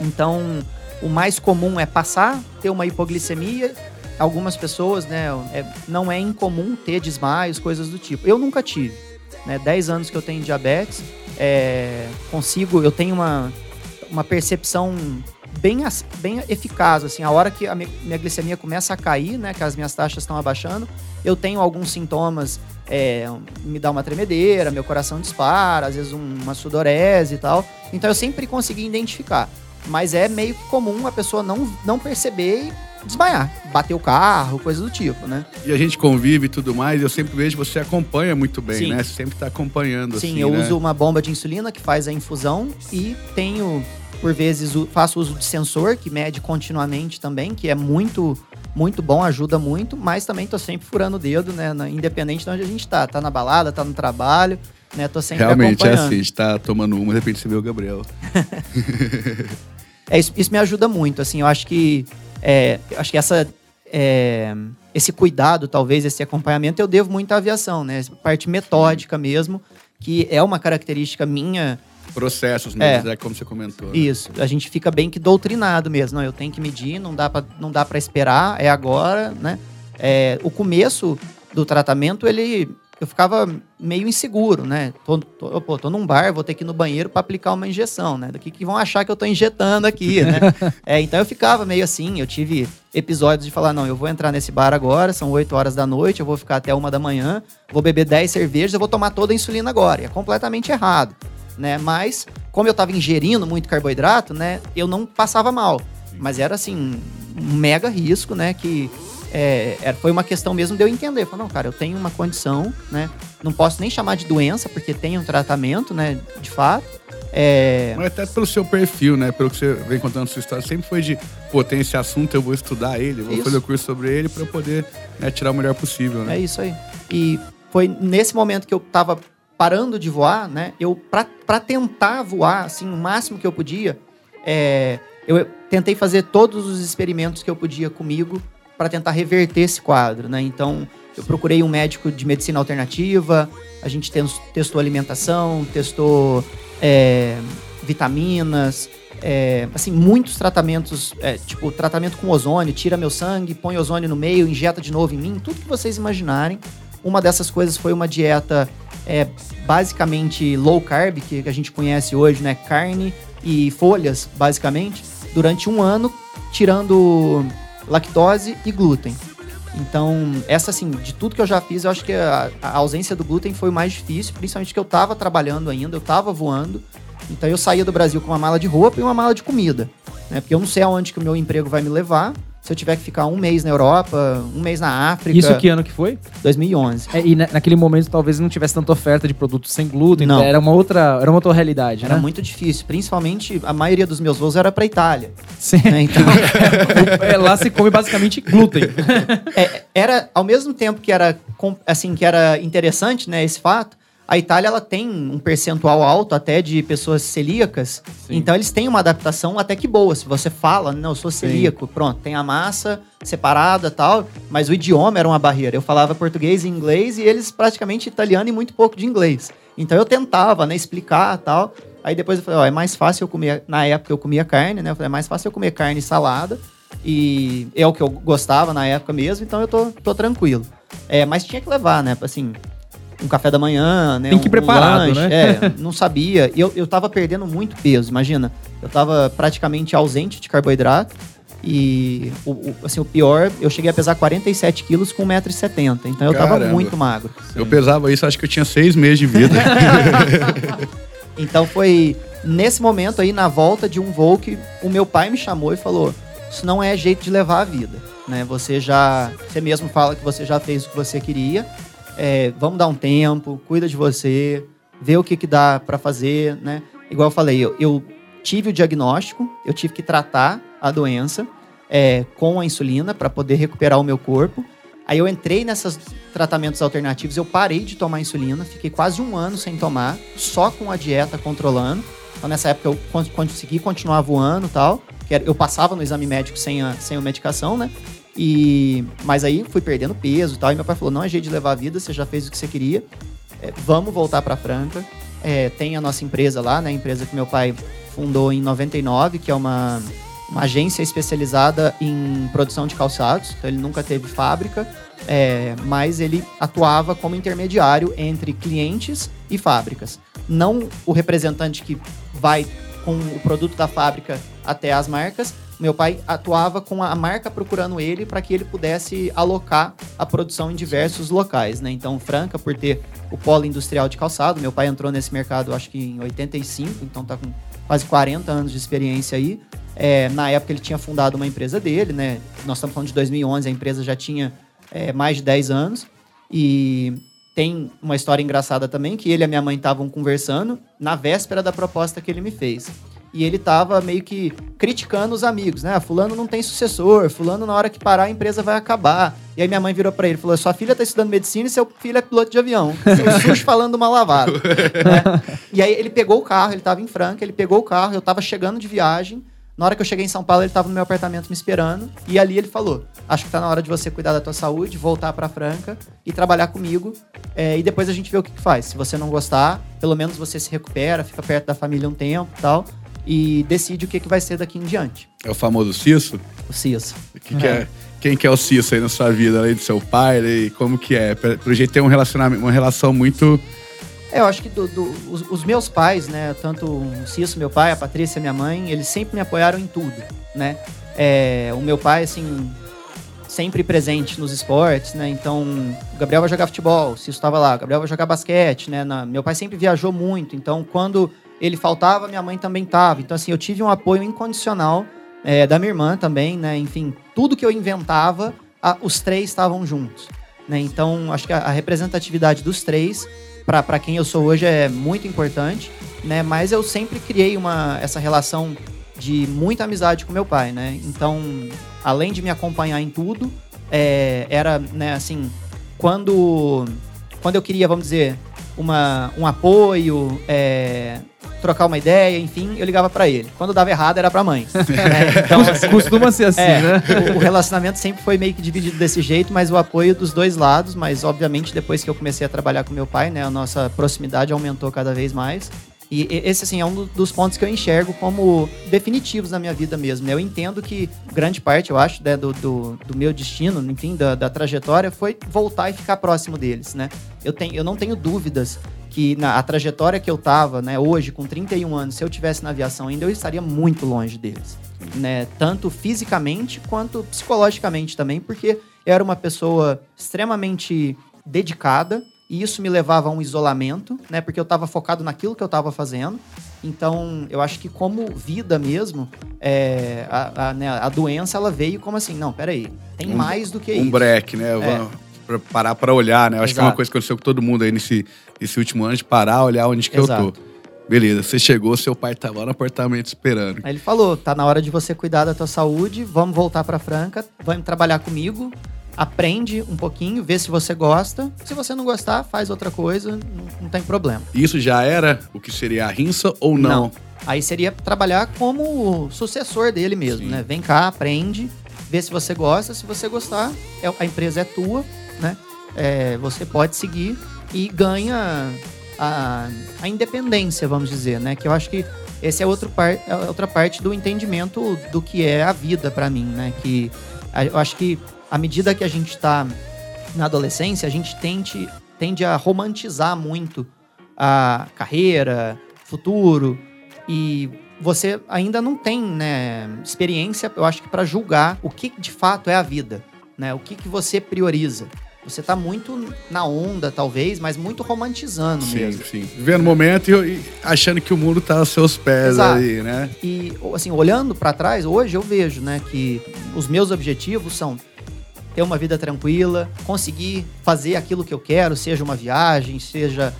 Então, o mais comum é passar, ter uma hipoglicemia. Algumas pessoas, né, é- não é incomum ter desmaios, coisas do tipo. Eu nunca tive. Né? 10 anos que eu tenho diabetes, é, consigo, eu tenho uma, uma percepção bem, bem eficaz, assim, a hora que a mi- minha glicemia começa a cair, né, que as minhas taxas estão abaixando, eu tenho alguns sintomas, é, me dá uma tremedeira, meu coração dispara, às vezes um- uma sudorese e tal, então eu sempre consegui identificar, mas é meio que comum a pessoa não, não perceber desmaiar, bater o carro, coisa do tipo, né? E a gente convive e tudo mais, eu sempre vejo você acompanha muito bem, Sim. né? Você sempre tá acompanhando, Sim, assim, eu né? uso uma bomba de insulina que faz a infusão e tenho, por vezes, faço uso de sensor que mede continuamente também, que é muito, muito bom, ajuda muito, mas também tô sempre furando o dedo, né? independente de onde a gente tá. Tá na balada, tá no trabalho, né? Tô sempre Realmente é assim, a gente tá tomando uma, de repente você vê o Gabriel. É, isso, isso me ajuda muito, assim, eu acho que é, acho que essa é, esse cuidado, talvez, esse acompanhamento, eu devo muito à aviação, né? Parte metódica mesmo, que é uma característica minha. Processos É. mesmo, é. como você comentou. né? Isso, a gente fica bem que doutrinado mesmo. Não, eu tenho que medir, não dá pra, não dá para esperar, é agora, né? É, o começo do tratamento, ele eu ficava meio inseguro, né? Tô, tô, pô, tô num bar, vou ter que ir no banheiro para aplicar uma injeção, né? Daqui que vão achar que eu tô injetando aqui, né? É, então eu ficava meio assim, eu tive episódios de falar, não, eu vou entrar nesse bar agora, são 8 horas da noite, eu vou ficar até uma da manhã, vou beber 10 cervejas, eu vou tomar toda a insulina agora. E é completamente errado, né? Mas, como eu tava ingerindo muito carboidrato, né, eu não passava mal. Mas era assim, um mega risco, né? Que é, era- foi uma questão mesmo de eu entender. Falei, não, cara, eu tenho uma condição, né? Não posso nem chamar de doença, porque tem um tratamento, né? De fato. É, Mas até pelo seu perfil, né? Pelo que você vem contando sua história, sempre foi de, pô, tem esse assunto, eu vou estudar ele, vou Isso. fazer o curso sobre ele pra eu poder né, tirar o melhor possível, né? É isso aí. E foi nesse momento que eu tava parando de voar, né? Eu, pra, pra tentar voar, assim, o máximo que eu podia, é, eu tentei fazer todos os experimentos que eu podia comigo para tentar reverter esse quadro, né? Então, eu procurei um médico de medicina alternativa, a gente tes- testou alimentação, testou é, vitaminas, é, assim, muitos tratamentos, é, tipo, tratamento com ozônio, tira meu sangue, põe ozônio no meio, injeta de novo em mim, tudo que vocês imaginarem. Uma dessas coisas foi uma dieta é, basicamente low carb, que a gente conhece hoje, né? Carne e folhas, basicamente, durante um ano, tirando lactose e glúten. Então, essa assim, de tudo que eu já fiz, eu acho que a, a ausência do glúten foi o mais difícil, principalmente que eu tava trabalhando ainda, eu tava voando. Então eu saía do Brasil com uma mala de roupa e uma mala de comida. Né? Porque eu não sei aonde que o meu emprego vai me levar. Se eu tiver que ficar um mês na Europa, um mês na África. Isso que ano que foi? 2011. É, e na- naquele momento talvez não tivesse tanta oferta de produtos sem glúten. Não. Era uma outra, era uma outra realidade, Era né? muito difícil. Principalmente, a maioria dos meus voos era para Itália. Sim. né? Então, É, lá se come basicamente glúten. é, era ao mesmo tempo que era com- assim que era interessante, né, esse fato. A Itália ela tem um percentual alto até de pessoas celíacas, Sim. então eles têm uma adaptação até que boa. Se você fala, não, eu sou celíaco, pronto, tem a massa separada tal, mas o idioma era uma barreira. Eu falava português e inglês e eles praticamente italiano e muito pouco de inglês. Então eu tentava, né, explicar tal. Aí depois eu falei, ó, é mais fácil eu comer. Na época eu comia carne, né? Eu falei, é mais fácil eu comer carne e salada. E é o que eu gostava na época mesmo, então eu tô, tô tranquilo. É, mas tinha que levar, né? Assim, um café da manhã, né? Tem que ir um, preparado, lanche. né? É, não sabia. E eu, eu tava perdendo muito peso, imagina. Eu tava praticamente ausente de carboidrato. E, o, o- assim, o pior, eu cheguei a pesar 47 quilos com 1,70m. Então eu tava Caramba. muito magro. Eu pesava isso, acho que eu tinha seis meses de vida. Então foi nesse momento aí, na volta de um voo, que o meu pai me chamou e falou: Isso não é jeito de levar a vida. Né? Você já. Você mesmo fala que você já fez o que você queria. É, vamos dar um tempo, cuida de você, vê o que, que dá pra fazer, né? Igual eu falei, eu, eu tive o diagnóstico, eu tive que tratar a doença é, com a insulina para poder recuperar o meu corpo. Aí eu entrei nesses tratamentos alternativos, eu parei de tomar insulina, fiquei quase um ano sem tomar, só com a dieta controlando. Então nessa época eu con- consegui continuar voando e tal, eu passava no exame médico sem a, sem a medicação, né? E, mas aí fui perdendo peso e tal, e meu pai falou, não é jeito de levar a vida, você já fez o que você queria, é, vamos voltar para Franca. É, tem a nossa empresa lá, né? A empresa que meu pai fundou em 99, que é uma, uma agência especializada em produção de calçados. Então ele nunca teve fábrica, é, mas ele atuava como intermediário entre clientes e fábricas. Não o representante que vai com o produto da fábrica até as marcas. Meu pai atuava com a marca procurando ele para que ele pudesse alocar a produção em diversos locais, né? Então, Franca, por ter o polo industrial de calçado, meu pai entrou nesse mercado acho que em 85, então tá com quase 40 anos de experiência aí. É, na época ele tinha fundado uma empresa dele, né? Nós estamos falando de 2011, a empresa já tinha é, mais de 10 anos. E tem uma história engraçada também, que ele e a minha mãe estavam conversando na véspera da proposta que ele me fez. E ele tava meio que criticando os amigos, né? Ah, fulano não tem sucessor, fulano na hora que parar a empresa vai acabar. E aí minha mãe virou para ele e falou: sua filha tá estudando medicina e seu filho é piloto de avião. Seu sujo falando uma lavada. né? E aí ele pegou o carro, ele tava em Franca, ele pegou o carro, eu tava chegando de viagem. Na hora que eu cheguei em São Paulo, ele estava no meu apartamento me esperando. E ali ele falou: Acho que tá na hora de você cuidar da tua saúde, voltar para Franca e trabalhar comigo. É, e depois a gente vê o que, que, faz. Se você não gostar, pelo menos você se recupera, fica perto da família um tempo e tal e decide o que, que vai ser daqui em diante. É o famoso Cisso? O Cisso. Que que é. é. quem que é o Cisso aí na sua vida, além do seu pai? E como que é? Pelo jeito tem um relacionamento, uma relação muito... É, eu acho que do, do, os, os, meus pais, né, tanto o Cisso, meu pai, a Patrícia, minha mãe, eles sempre me apoiaram em tudo, né? É, o meu pai, assim, sempre presente nos esportes, né? Então, o Gabriel vai jogar futebol, o Cisso estava lá, o Gabriel vai jogar basquete, né? Na, meu pai sempre viajou muito, então quando ele faltava, minha mãe também estava. Então, assim, eu tive um apoio incondicional é, da minha irmã também, né? Enfim, tudo que eu inventava, a, os três estavam juntos. Né? Então, acho que a, a representatividade dos três, para quem eu sou hoje, é muito importante. Né? Mas eu sempre criei uma, essa relação de muita amizade com meu pai, né? Então, além de me acompanhar em tudo, é, era, né, assim, quando, quando eu queria, vamos dizer, uma, um apoio, é, trocar uma ideia, enfim, eu ligava para ele. Quando dava errado, era pra mãe. é, então, assim, Costuma ser assim, é, né? O, o, relacionamento sempre foi meio que dividido desse jeito, mas o apoio dos dois lados. Mas, obviamente, depois que eu comecei a trabalhar com meu pai, né, a nossa proximidade aumentou cada vez mais. E esse, assim, é um dos pontos que eu enxergo como definitivos na minha vida mesmo. Né? Eu entendo que grande parte, eu acho, né, do, do, do, meu destino, enfim, da, da, trajetória, foi voltar e ficar próximo deles, né? Eu, tenho, eu não tenho dúvidas que na a trajetória que eu tava, né, hoje com 31 anos, se eu tivesse na aviação ainda, eu estaria muito longe deles, né, tanto fisicamente quanto psicologicamente também, porque eu era uma pessoa extremamente dedicada e isso me levava a um isolamento, né, porque eu estava focado naquilo que eu estava fazendo. Então, eu acho que como vida mesmo, é, a, a, né, a, doença ela veio como assim, não, peraí, tem um, mais do que um isso. Um break, né? É pra parar para olhar, né? Eu acho Exato. que é uma coisa que aconteceu com todo mundo aí nesse, nesse último ano, de parar, olhar onde que Exato. eu tô. Beleza, você chegou, seu pai tava lá no apartamento esperando. Aí ele falou: tá na hora de você cuidar da tua saúde, vamos voltar pra Franca, vamos trabalhar comigo, aprende um pouquinho, vê se você gosta. Se você não gostar, faz outra coisa, não, não tem problema. Isso já era o que seria a rinça ou não? Não. Aí seria trabalhar como sucessor dele mesmo, Sim. né? Vem cá, aprende, vê se você gosta. Se você gostar, é, a empresa é tua, né? É, você pode seguir e ganha a, a, independência, vamos dizer, né? Que eu acho que esse é, outro par, é outra parte do entendimento do que é a vida para mim, né? Que eu acho que à medida que a gente está na adolescência, a gente tende, tende a romantizar muito a carreira, futuro e você ainda não tem né, experiência, eu acho que para julgar o que de fato é a vida, né? O que, que você prioriza. Você tá muito na onda, talvez, mas muito romantizando sim, mesmo. Sim, Vivendo o momento e, achando que o mundo tá aos seus pés Exato. aí, né? E, assim, olhando para trás, hoje eu vejo, né, que os meus objetivos são ter uma vida tranquila, conseguir fazer aquilo que eu quero, seja uma viagem, seja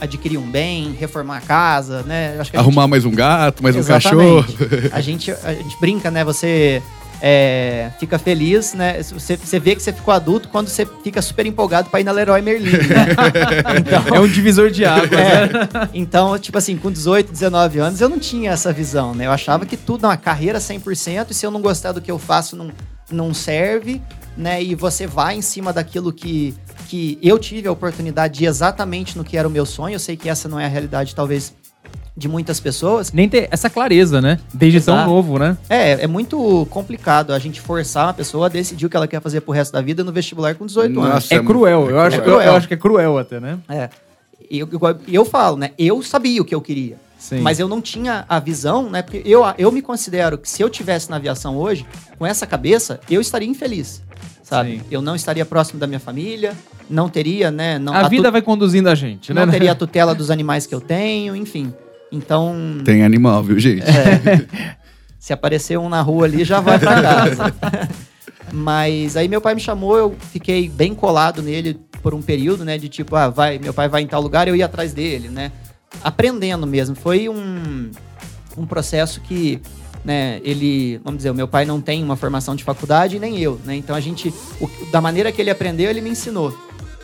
adquirir um bem, reformar a casa, né? A Arrumar gente... mais um gato, mais Exatamente. um cachorro. a gente, a gente brinca, né? Você é, fica feliz, né? Você, você vê que você ficou adulto quando você fica super empolgado para ir na Leroy Merlin, né? então, é um divisor de águas, é, né? Então, tipo assim, com 18, 19 anos, eu não tinha essa visão, né? Eu achava que tudo, uma carreira 100%, e se eu não gostar do que eu faço, não, não serve, né? E você vai em cima daquilo que, que eu tive a oportunidade de ir exatamente no que era o meu sonho. Eu sei que essa não é a realidade, talvez, de muitas pessoas. Nem ter essa clareza, né? Desde Exato. tão novo, né? É, é muito complicado a gente forçar uma pessoa a decidir o que ela quer fazer pro resto da vida no vestibular com 18 Nossa, anos. É, cruel, eu, acho, cruel. Eu, eu, acho que é cruel até, né? É. E eu, eu, eu, falo, né? Eu sabia o que eu queria. Sim. Mas eu não tinha a visão, né? Porque eu, eu me considero que se eu tivesse na aviação hoje, com essa cabeça, eu estaria infeliz. Sabe? Sim. Eu não estaria próximo da minha família, não teria, né? Não, a, a vida vai conduzindo a gente, não né? Não teria a tutela dos animais que eu tenho, enfim. Então. Tem animal, viu, gente? É. Se aparecer um na rua ali, já vai pra casa. Mas aí meu pai me chamou, eu fiquei bem colado nele por um período, né? De tipo, ah, vai, meu pai vai em tal lugar, eu ia atrás dele, né? Aprendendo mesmo. Foi um, um processo que, né, ele, vamos dizer, o meu pai não tem uma formação de faculdade, nem eu, né? Então a gente, o, da maneira que ele aprendeu, ele me ensinou.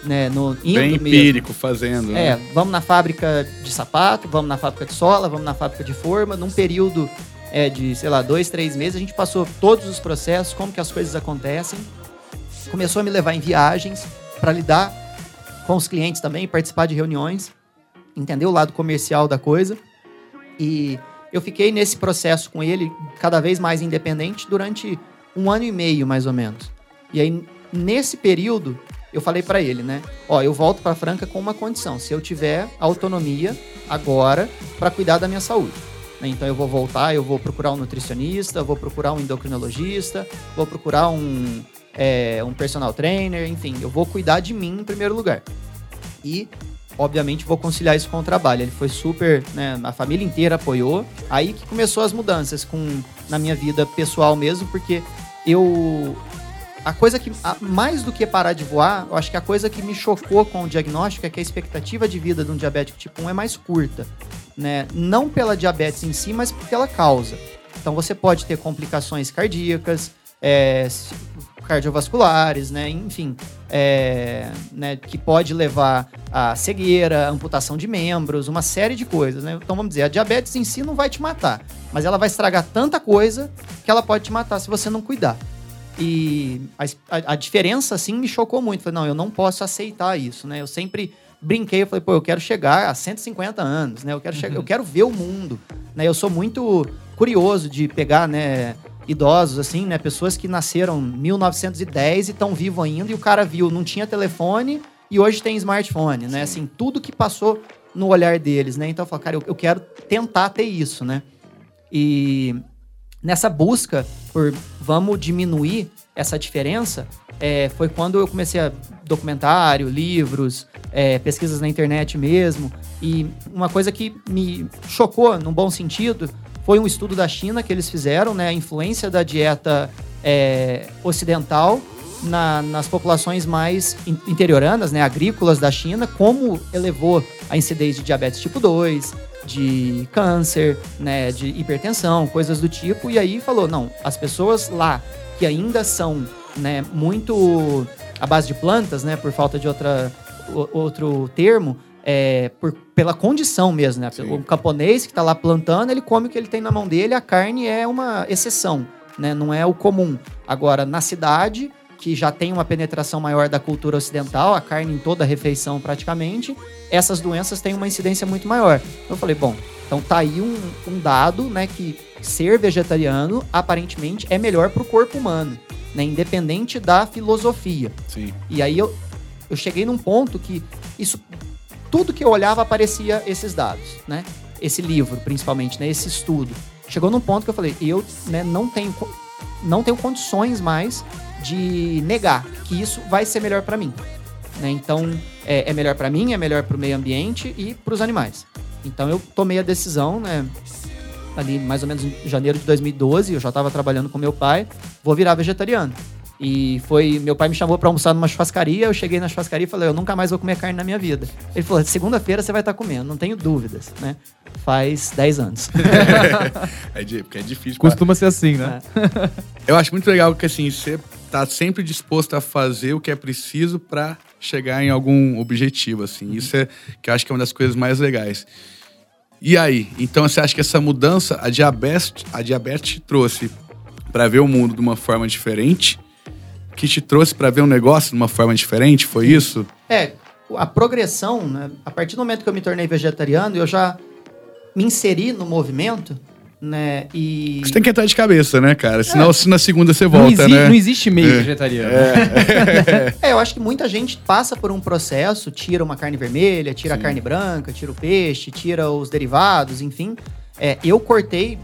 Né, no, indo Bem mesmo. empírico, fazendo. É, né? vamos na fábrica de sapato, vamos na fábrica de sola, vamos na fábrica de forma. Num período é, de, sei lá, dois, três meses, a gente passou todos os processos, como que as coisas acontecem. Começou a me levar em viagens para lidar com os clientes também, participar de reuniões, entender o lado comercial da coisa. E eu fiquei nesse processo com ele, cada vez mais independente, durante um ano e meio, mais ou menos. E aí, nesse período, eu falei para ele, né? Ó, eu volto para Franca com uma condição: se eu tiver autonomia agora para cuidar da minha saúde. né? Então eu vou voltar, eu vou procurar um nutricionista, vou procurar um endocrinologista, vou procurar um, é, um personal trainer, enfim, eu vou cuidar de mim em primeiro lugar. E, obviamente, vou conciliar isso com o trabalho. Ele foi super, né? A família inteira apoiou. Aí que começou as mudanças com, na minha vida pessoal mesmo, porque eu a coisa que, mais do que parar de voar, eu acho que a coisa que me chocou com o diagnóstico é que a expectativa de vida de um diabético tipo 1 é mais curta, né? Não pela diabetes em si, mas pela causa. Então você pode ter complicações cardíacas, é, cardiovasculares, né? Enfim, é, né, que pode levar a cegueira, amputação de membros, uma série de coisas, né? Então vamos dizer, a diabetes em si não vai te matar, mas ela vai estragar tanta coisa que ela pode te matar se você não cuidar. E a, a- a diferença, assim, me chocou muito. Falei, não, eu não posso aceitar isso, né? Eu sempre brinquei, eu falei, pô, eu quero chegar a 150 anos, né? Eu quero, chegar, eu quero ver o mundo, né? Eu sou muito curioso de pegar, né, idosos, assim, né? Pessoas que nasceram em 1910 e estão vivos ainda, e o cara viu, não tinha telefone e hoje tem smartphone, né? Assim, tudo que passou no olhar deles, né? Então eu falo, cara, eu, eu quero tentar ter isso, né? E nessa busca por vamos diminuir essa diferença, é, foi quando eu comecei a documentário, livros, é, pesquisas na internet mesmo. E uma coisa que me chocou, num bom sentido, foi um estudo da China que eles fizeram, né? A influência da dieta é, ocidental na- nas populações mais in- interioranas, né, agrícolas da China, como elevou a incidência de diabetes tipo 2, de câncer, né, de hipertensão, coisas do tipo, e aí falou, não, as pessoas lá que ainda são, né, muito à base de plantas, né, por falta de outra, outro termo, é, por, pela condição mesmo, né, Sim. o camponês que está lá plantando, ele come o que ele tem na mão dele, a carne é uma exceção, né, não é o comum. Agora, na cidade, que já tem uma penetração maior da cultura ocidental, a carne em toda a refeição praticamente, essas doenças têm uma incidência muito maior. Eu falei, bom, então tá aí um, um dado, né, que ser vegetariano aparentemente é melhor para o corpo humano, né, independente da filosofia. Sim. E aí eu, eu cheguei num ponto que isso tudo que eu olhava aparecia esses dados, né? Esse livro, principalmente, né? Esse estudo. Chegou num ponto que eu falei, eu né, não tenho não tenho condições mais de negar que isso vai ser melhor para mim. Né? Então, é, é melhor para mim, é melhor para o meio ambiente e para os animais. Então, eu tomei a decisão, né? Ali, mais ou menos em janeiro de 2012, eu já estava trabalhando com meu pai, vou virar vegetariano. E foi, meu pai me chamou para almoçar numa churrascaria, eu cheguei na churrascaria e falei, eu nunca mais vou comer carne na minha vida. Ele falou, segunda-feira você vai estar comendo, não tenho dúvidas, né? Faz 10 anos. É, porque é difícil. pra- Costuma ser assim, né? Eu acho muito legal que assim, você tá sempre disposto a fazer o que é preciso pra chegar em algum objetivo, assim. Isso é que eu acho que é uma das coisas mais legais. E aí, então você acha que essa mudança, a diabetes, a diabetes te trouxe pra ver o mundo de uma forma diferente? Que te trouxe pra ver um negócio de uma forma diferente? Foi isso? É, a progressão, né? A partir do momento que eu me tornei vegetariano, eu já me inseri no movimento, né? E. Você tem que entrar de cabeça, né, cara? Senão É. se na segunda você Não, volta, exi- né? não existe meio É. vegetariano. É, eu acho que muita gente passa por um processo, tira uma carne vermelha, tira Sim. a carne branca, tira o peixe, tira os derivados, enfim. É, eu cortei,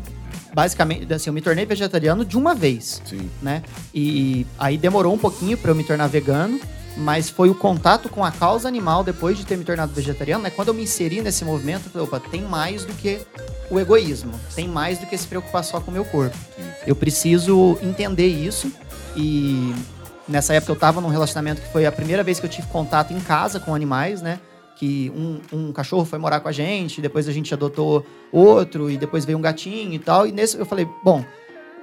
basicamente, assim, eu me tornei vegetariano de uma vez. Sim. né? E aí demorou um pouquinho para eu me tornar vegano, mas foi o contato com a causa animal depois de ter me tornado vegetariano, né? Quando eu me inseri nesse movimento, eu falei, opa, tem mais do que o egoísmo, tem mais do que se preocupar só com o meu corpo. Eu preciso entender isso e nessa época eu estava num relacionamento que foi a primeira vez que eu tive contato em casa com animais, né? Que um, um cachorro foi morar com a gente, depois a gente adotou outro, e depois veio um gatinho e tal. E nesse eu falei, bom,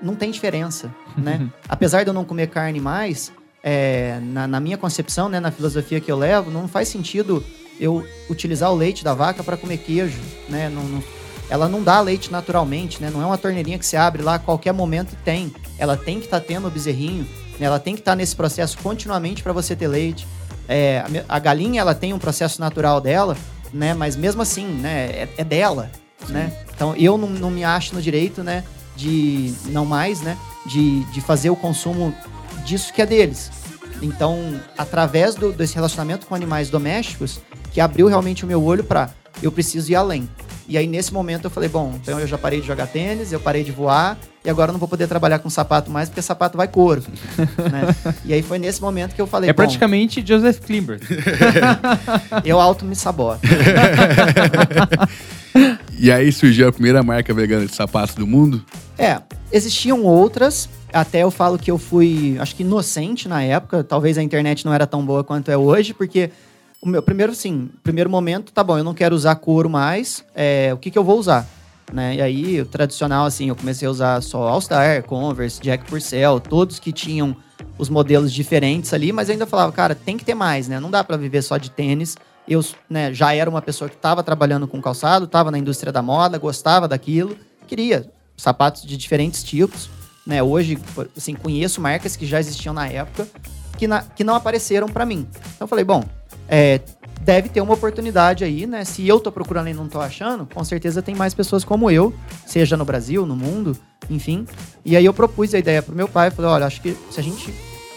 não tem diferença, né? Apesar de eu não comer carne mais, é, na, na, minha concepção, né, na filosofia que eu levo, não faz sentido eu utilizar o leite da vaca para comer queijo, né? Não, não, ela não dá leite naturalmente, né? Não é uma torneirinha que se abre lá a qualquer momento e tem. Ela tem que estar tá tendo o bezerrinho, né? ela tem que estar tá nesse processo continuamente para você ter leite. É, a, a, galinha ela tem um processo natural dela, né? Mas mesmo assim, né? É, é dela, Sim. né? Então eu não, não me acho no direito, né? De não mais, né? De, de fazer o consumo disso que é deles. Então, através do, desse relacionamento com animais domésticos, que abriu realmente o meu olho para eu preciso ir além. E aí, nesse momento, eu falei: bom, então eu já parei de jogar tênis, eu parei de voar, e agora eu não vou poder trabalhar com sapato mais, porque sapato vai couro. né? E aí foi nesse momento que eu falei: É praticamente Joseph Klimber. eu auto me saboto. e aí surgiu a primeira marca vegana de sapatos do mundo? É, existiam outras. Até eu falo que eu fui, acho que inocente na época. Talvez a internet não era tão boa quanto é hoje, porque o meu primeiro, sim, primeiro momento, tá bom, eu não quero usar couro mais, é, o que, que eu vou usar? Né? E aí, o tradicional, assim, eu comecei a usar só All-Star, Converse, Jack Purcell, todos que tinham os modelos diferentes ali, mas ainda falava, cara, tem que ter mais, né? Não dá para viver só de tênis. Eu né, já era uma pessoa que estava trabalhando com calçado, estava na indústria da moda, gostava daquilo, queria sapatos de diferentes tipos. Né? Hoje, assim, conheço marcas que já existiam na época que, na, que não apareceram para mim. Então eu falei, bom, é, deve ter uma oportunidade aí, né? Se eu tô procurando e não tô achando, com certeza tem mais pessoas como eu, seja no Brasil, no mundo, enfim. E aí eu propus a ideia pro meu pai, falei, olha, acho que se a gente,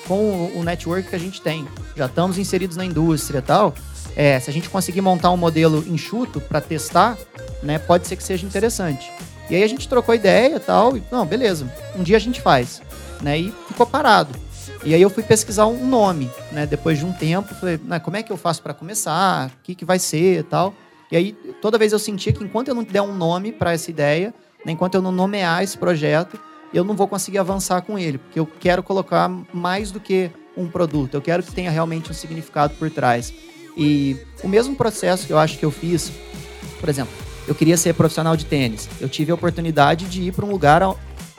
com o network que a gente tem, já estamos inseridos na indústria e tal, é, se a gente conseguir montar um modelo enxuto para testar, né, pode ser que seja interessante. E aí a gente trocou ideia e tal, e, não, beleza, um dia a gente faz, né, e ficou parado. E aí eu fui pesquisar um nome, né? Depois de um tempo, falei, né, como é que eu faço para começar? O que, que vai ser e tal. E aí, toda vez eu sentia que enquanto eu não der um nome para essa ideia, né, enquanto eu não nomear esse projeto, eu não vou conseguir avançar com ele, porque eu quero colocar mais do que um produto, eu quero que tenha realmente um significado por trás. E o mesmo processo que eu acho que eu fiz, por exemplo, eu queria ser profissional de tênis. Eu tive a oportunidade de ir para um lugar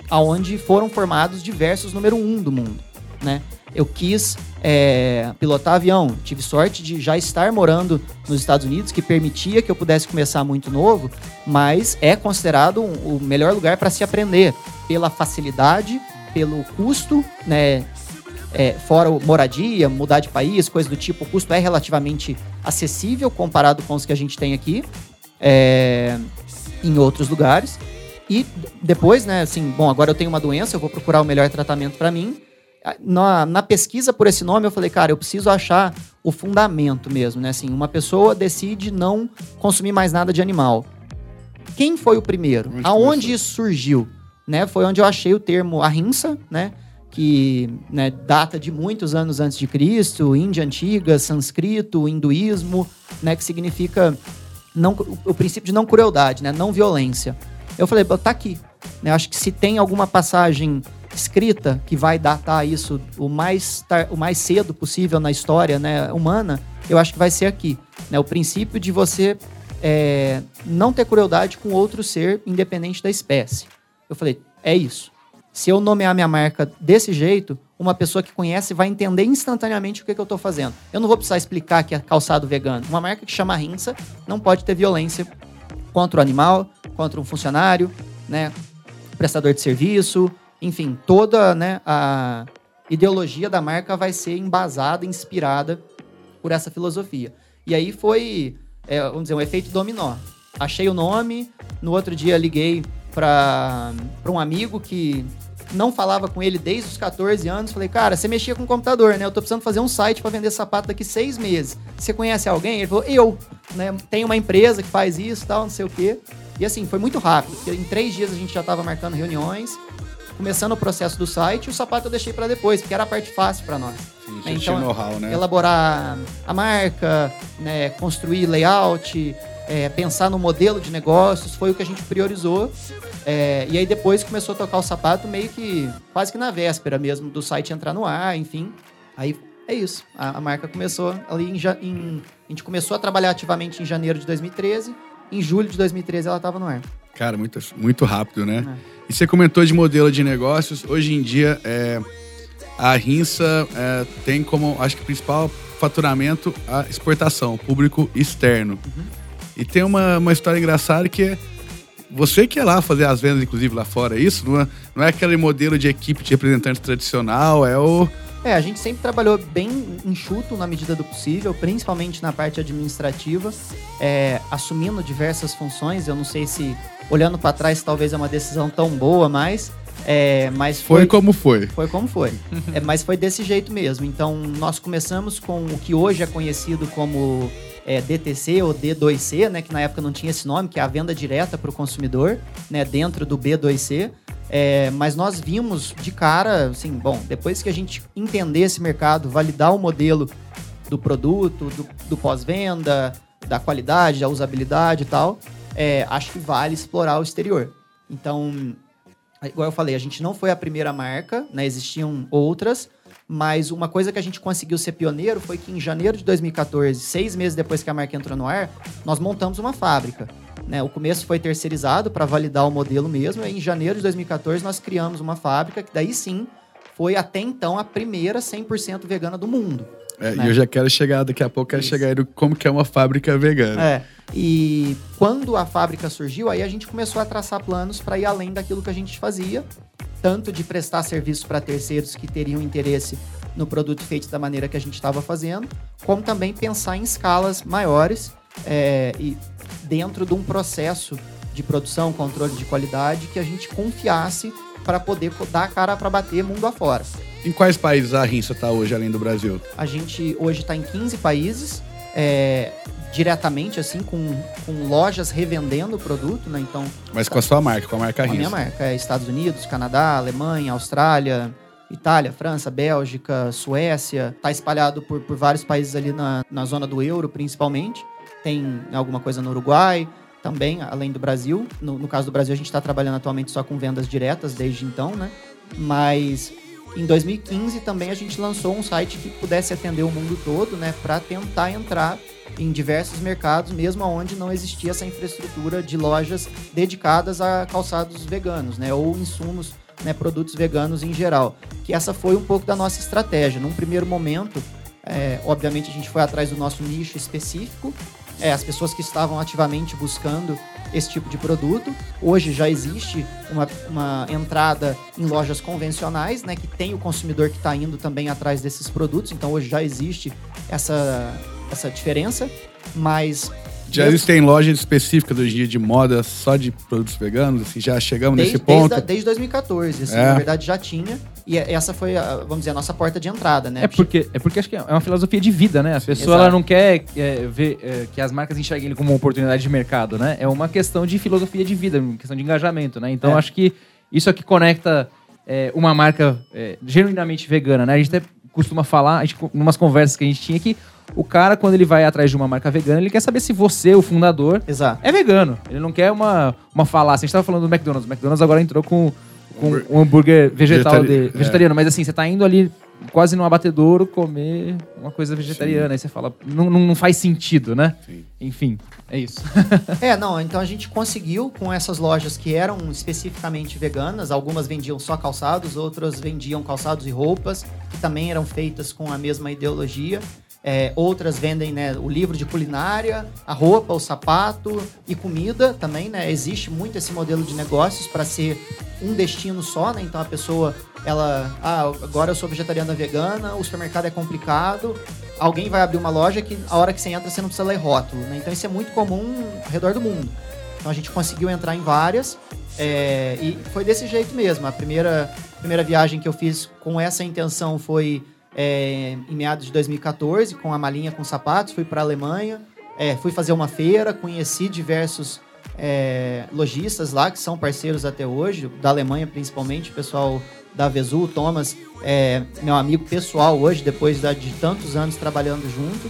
aonde foram formados diversos número um do mundo né? Eu quis é, pilotar avião. Tive sorte de já estar morando nos Estados Unidos, que permitia que eu pudesse começar muito novo, mas é considerado um, o melhor lugar para se aprender pela facilidade, pelo custo, né? É, fora moradia, mudar de país, coisa do tipo, o custo é relativamente acessível comparado com os que a gente tem aqui é, em outros lugares. E depois, né, assim, bom, agora eu tenho uma doença, eu vou procurar o melhor tratamento para mim na, na, pesquisa por esse nome, eu falei, cara, eu preciso achar o fundamento mesmo, né? Assim, uma pessoa decide não consumir mais nada de animal. Quem foi o primeiro? Onde Aonde isso surgiu? Né? Foi onde eu achei o termo ahimsa, né? Que né, data de muitos anos antes de Cristo, Índia antiga, sânscrito, hinduísmo, né? Que significa não, o, o princípio de não crueldade, né? Não violência. Eu falei, tá aqui. Né? Acho que se tem alguma passagem escrita que vai datar isso o mais, o mais cedo possível na história né, humana, eu acho que vai ser aqui. Né? O princípio de você é, não ter crueldade com outro ser, independente da espécie. Eu falei, é isso. Se eu nomear minha marca desse jeito, uma pessoa que conhece vai entender instantaneamente o que, que eu estou fazendo. Eu não vou precisar explicar que é calçado vegano. Uma marca que chama Rinsa não pode ter violência contra o animal, contra um funcionário, né, prestador de serviço, enfim, toda né, a ideologia da marca vai ser embasada, inspirada por essa filosofia. E aí foi, é, vamos dizer, um efeito dominó. Achei o nome, no outro dia liguei para um amigo que não falava com ele desde os 14 anos. Falei, cara, você mexia com computador, né? Eu tô precisando fazer um site para vender sapato daqui seis meses. Você conhece alguém? Ele falou, eu. Né? Tem uma empresa que faz isso tal, não sei o quê. E assim, foi muito rápido. Em três dias a gente já estava marcando reuniões começando o processo do site, o sapato eu deixei para depois, porque era a parte fácil para nós. Sim, É, tinha know-how, né? Elaborar a marca, né, construir layout, é, pensar no modelo de negócios, foi o que a gente priorizou. É, e aí depois começou a tocar o sapato meio que quase que na véspera mesmo do site entrar no ar, enfim. Aí é isso. A, a marca começou ali em, em- A gente começou a trabalhar ativamente em janeiro de 2013. Em julho de 2013 ela estava no ar. Cara, muito, muito rápido, né? É. E você comentou de modelo de negócios. Hoje em dia, é, a Rinsa é, tem como, acho que, principal faturamento a exportação, público externo. E tem uma, uma história engraçada que é você que é lá fazer as vendas, inclusive lá fora, é isso? Não é, não é aquele modelo de equipe de representante tradicional, é o. É, a gente sempre trabalhou bem enxuto na medida do possível, principalmente na parte administrativa, é, assumindo diversas funções. Eu não sei se, olhando para trás, talvez é uma decisão tão boa, mas, é, mas Foi como foi. foi como foi. É, mas foi desse jeito mesmo. Então, nós começamos com o que hoje é conhecido como é, DTC ou D2C, né, que na época não tinha esse nome, que é a venda direta para o consumidor, né, dentro do B2C. É, mas nós vimos de cara, assim, bom, depois que a gente entender esse mercado, validar o modelo do produto, do, do pós-venda, da qualidade, da usabilidade e tal, é, acho que vale explorar o exterior. Então, igual eu falei, a gente não foi a primeira marca, né? Existiam outras, mas uma coisa que a gente conseguiu ser pioneiro foi que em janeiro de 2014, seis meses depois que a marca entrou no ar, nós montamos uma fábrica. Né? O começo foi terceirizado para validar o modelo mesmo, e em janeiro de 2014 nós criamos uma fábrica que daí sim foi até então a primeira 100% vegana do mundo. É, Né? E eu já quero chegar, daqui a pouco, quero Isso. chegar aí no como que é uma fábrica vegana. É. E quando a fábrica surgiu, aí a gente começou a traçar planos para ir além daquilo que a gente fazia, tanto de prestar serviços para terceiros que teriam interesse no produto feito da maneira que a gente estava fazendo, como também pensar em escalas maiores é, e dentro de um processo de produção, controle de qualidade que a gente confiasse para poder dar a cara para bater mundo afora. Em quais países a Rinsa está hoje, além do Brasil? A gente hoje está em 15 países, é, diretamente assim, com, com lojas revendendo o produto, né? Então, Mas com a sua marca, com a marca a minha marca é Estados Unidos, Canadá, Alemanha, Austrália, Itália, França, Bélgica, Suécia. Tá espalhado por, por vários países ali na, na zona do euro, principalmente. Tem alguma coisa no Uruguai também, além do Brasil. No, no caso do Brasil, a gente está trabalhando atualmente só com vendas diretas desde então, né? Mas em 2015 também a gente lançou um site que pudesse atender o mundo todo, né? Para tentar entrar em diversos mercados, mesmo onde não existia essa infraestrutura de lojas dedicadas a calçados veganos, né? Ou insumos, né? Produtos veganos em geral. Que essa foi um pouco da nossa estratégia. Num primeiro momento, é, obviamente a gente foi atrás do nosso nicho específico, é, as pessoas que estavam ativamente buscando esse tipo de produto. Hoje já existe uma, uma entrada em lojas convencionais, né, que tem o consumidor que está indo também atrás desses produtos. Então hoje já existe essa, essa diferença, mas Já existem lojas específicas hoje em dia de moda só de produtos veganos? Assim, já chegamos desde, nesse ponto? desde, desde 2014, assim, É. na verdade já tinha. E essa foi, vamos dizer, a nossa porta de entrada, né? É porque, é porque acho que é uma filosofia de vida, né? A pessoa exato. ela não quer é, ver é, que as marcas enxerguem ele como uma oportunidade de mercado, né? É uma questão de filosofia de vida, uma questão de engajamento, né? Então É. acho que isso é que conecta é, uma marca é, genuinamente vegana, né? A gente até costuma falar, a gente, numas conversas que a gente tinha, que o cara, quando ele vai atrás de uma marca vegana, ele quer saber se você, o fundador, Exato. é vegano. Ele não quer uma, uma falácia. A gente tava falando do McDonald's. O McDonald's agora entrou com, com um hambúrguer vegetal Vegetari- de, vegetariano. Mas assim, você tá indo ali quase num abatedouro comer uma coisa vegetariana. Aí você fala, não, não, não faz sentido, né? Sim. Enfim, é isso. É, não, então a gente conseguiu com essas lojas que eram especificamente veganas, algumas vendiam só calçados, outras vendiam calçados e roupas, que também eram feitas com a mesma ideologia. É, outras vendem né, o livro de culinária, a roupa, o sapato e comida também, né? Existe muito esse modelo de negócios para ser um destino só, né? Então a pessoa, ela, ah, agora eu sou vegetariana vegana, o supermercado é complicado, alguém vai abrir uma loja que a hora que você entra você não precisa ler rótulo, né? Então isso é muito comum ao redor do mundo. Então a gente conseguiu entrar em várias é, e foi desse jeito mesmo. A primeira, primeira viagem que eu fiz com essa intenção foi é, em meados de 2014, com a malinha com sapatos, fui para a Alemanha, é, fui fazer uma feira, conheci diversos é, lojistas lá que são parceiros até hoje, da Alemanha principalmente, o pessoal da Vesul, Thomas, é meu amigo pessoal hoje, depois de tantos anos trabalhando junto.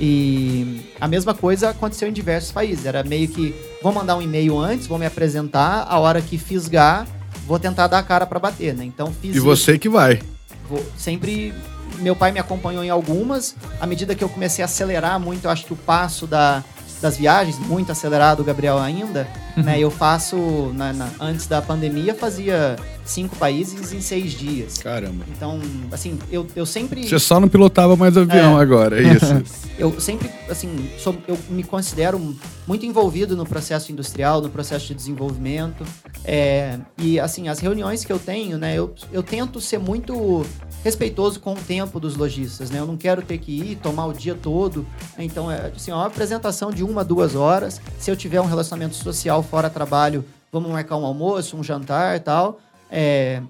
E a mesma coisa aconteceu em diversos países. Era meio que vou mandar um e-mail antes, vou me apresentar, a hora que fisgar, vou tentar dar a cara para bater, né? Então fiz. E você que vai. Vou, sempre meu pai me acompanhou em algumas. À medida que eu comecei a acelerar muito, eu acho que o passo da, das viagens, muito acelerado, Gabriel ainda, uhum. né? Eu faço, na, na, antes da pandemia, fazia cinco países em seis dias. Caramba. Então, assim, eu, eu sempre... Você só não pilotava mais avião é. agora, é isso? eu sempre, assim, sou, eu me considero muito envolvido no processo industrial, no processo de desenvolvimento. É, e, assim, as reuniões que eu tenho, né, eu, eu tento ser muito respeitoso com o tempo dos lojistas, né? Eu não quero ter que ir tomar o dia todo. Então, é assim, uma apresentação de uma, duas horas. Se eu tiver um relacionamento social fora trabalho, vamos marcar um almoço, um jantar tal. É,